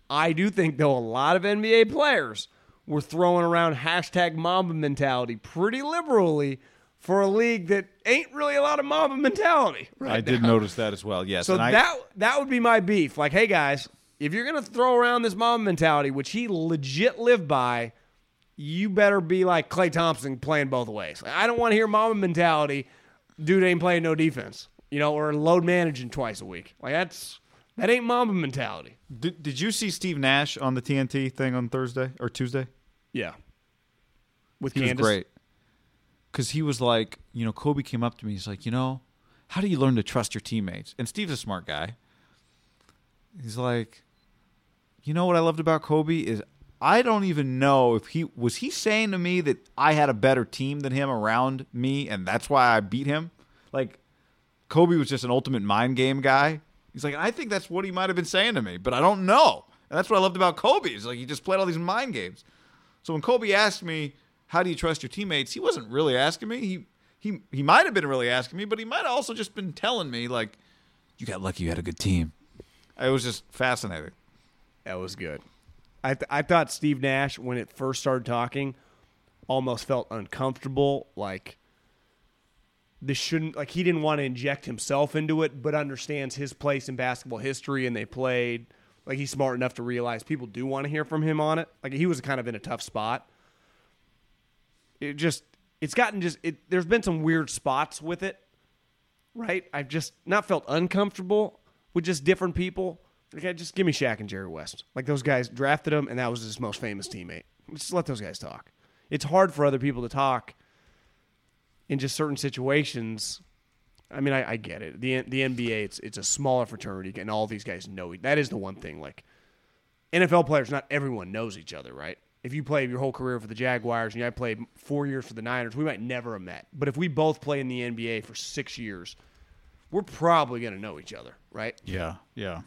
I do think, though, a lot of NBA players were throwing around hashtag Mamba mentality pretty liberally for a league that ain't really a lot of Mamba mentality. Right I did now. notice that as well. Yes, So and I- that that would be my beef. Like, hey guys, if you're gonna throw around this mom mentality, which he legit lived by, you better be like Klay Thompson playing both ways. I don't want to hear Mamba mentality. Dude ain't playing no defense, you know, or load managing twice a week. Like that's that ain't Mamba mentality. did, did you see Steve Nash on the TNT thing on Thursday or Tuesday? Yeah. With He Candace. was great because he was like, you know, Kobe came up to me. He's like, you know, how do you learn to trust your teammates? And Steve's a smart guy. He's like, you know what I loved about Kobe is I don't even know if he was he saying to me that I had a better team than him around me and that's why I beat him. Like Kobe was just an ultimate mind game guy. He's like, I think that's what he might have been saying to me, but I don't know. And that's what I loved about Kobe. Is like he just played all these mind games. So when Kobe asked me, "How do you trust your teammates?" he wasn't really asking me. He he he might have been really asking me, but he might have also just been telling me like, "You got lucky. You had a good team." It was just fascinating. That was good. I th- I thought Steve Nash when it first started talking almost felt uncomfortable like this shouldn't like he didn't want to inject himself into it but understands his place in basketball history and they played like he's smart enough to realize people do want to hear from him on it like he was kind of in a tough spot it just it's gotten just it there's been some weird spots with it right i've just not felt uncomfortable with just different people okay just give me Shaq and jerry west like those guys drafted him and that was his most famous teammate just let those guys talk it's hard for other people to talk in just certain situations I mean, I, I get it. the The NBA, it's it's a smaller fraternity, and all these guys know. That is the one thing. Like NFL players, not everyone knows each other, right? If you play your whole career for the Jaguars and I played four years for the Niners, we might never have met. But if we both play in the NBA for six years, we're probably going to know each other, right? Yeah, yeah.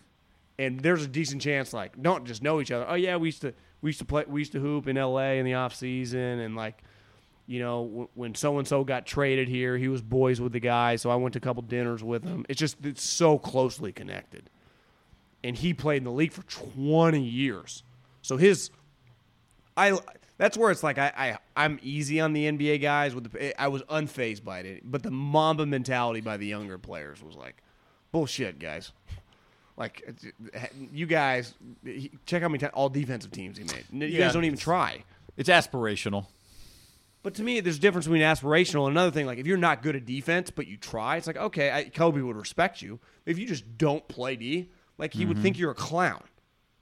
and there's a decent chance like don't just know each other. Oh yeah, we used to we used to play we used to hoop in L.A. in the off season, and like you know w- when so and so got traded here, he was boys with the guy, so I went to a couple dinners with him. It's just it's so closely connected. and he played in the league for 20 years. So his, I that's where it's like I, I I'm easy on the NBA guys. With the, eh, I was unfazed by it, but the Mamba mentality by the younger players was like, bullshit, guys. Like eh, eh, you guys, check how many times all defensive teams he made. You Yeah. guys don't even try. It's aspirational. But to me, there's a difference between aspirational and another thing. Like if you're not good at defense, but you try, it's like okay, I, Kobe would respect you. If you just don't play D, like he would mm-hmm. think you're a clown.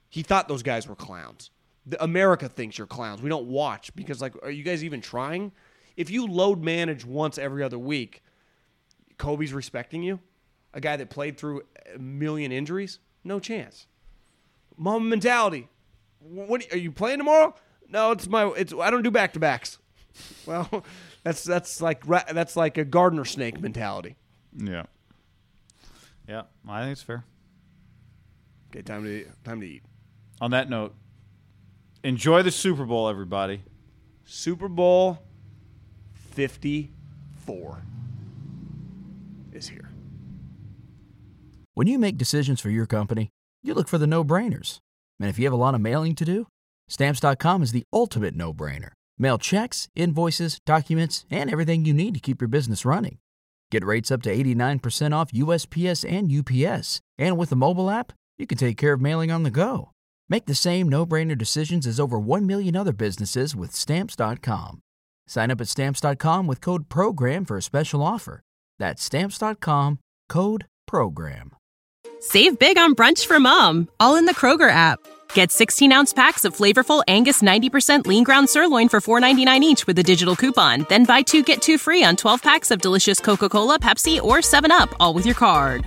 He thought those guys were clowns. The, America thinks you're clowns. We don't watch because like, are you guys even trying? If you load manage once every other week, Kobe's respecting you. A guy that played through a million injuries, no chance. Mom mentality. What are you playing tomorrow? No, it's my. It's I don't do back to backs. Well, that's that's like that's like a gardener snake mentality. Yeah. Yeah, I think it's fair. Okay, time to time to eat. On that note, enjoy the Super Bowl, everybody. Super Bowl fifty four is here. When you make decisions for your company, you look for the no brainers. And if you have a lot of mailing to do, stamps.com is the ultimate no brainer. Mail checks, invoices, documents, and everything you need to keep your business running. Get rates up to 89% off USPS and UPS. And with the mobile app, you can take care of mailing on the go. Make the same no brainer decisions as over 1 million other businesses with stamps.com. Sign up at stamps.com with code PROGRAM for a special offer. That's stamps.com code PROGRAM. Save big on brunch for mom, all in the Kroger app. Get 16 ounce packs of flavorful Angus 90% lean ground sirloin for $4.99 each with a digital coupon. Then buy two get two free on 12 packs of delicious Coca Cola, Pepsi, or 7UP, all with your card.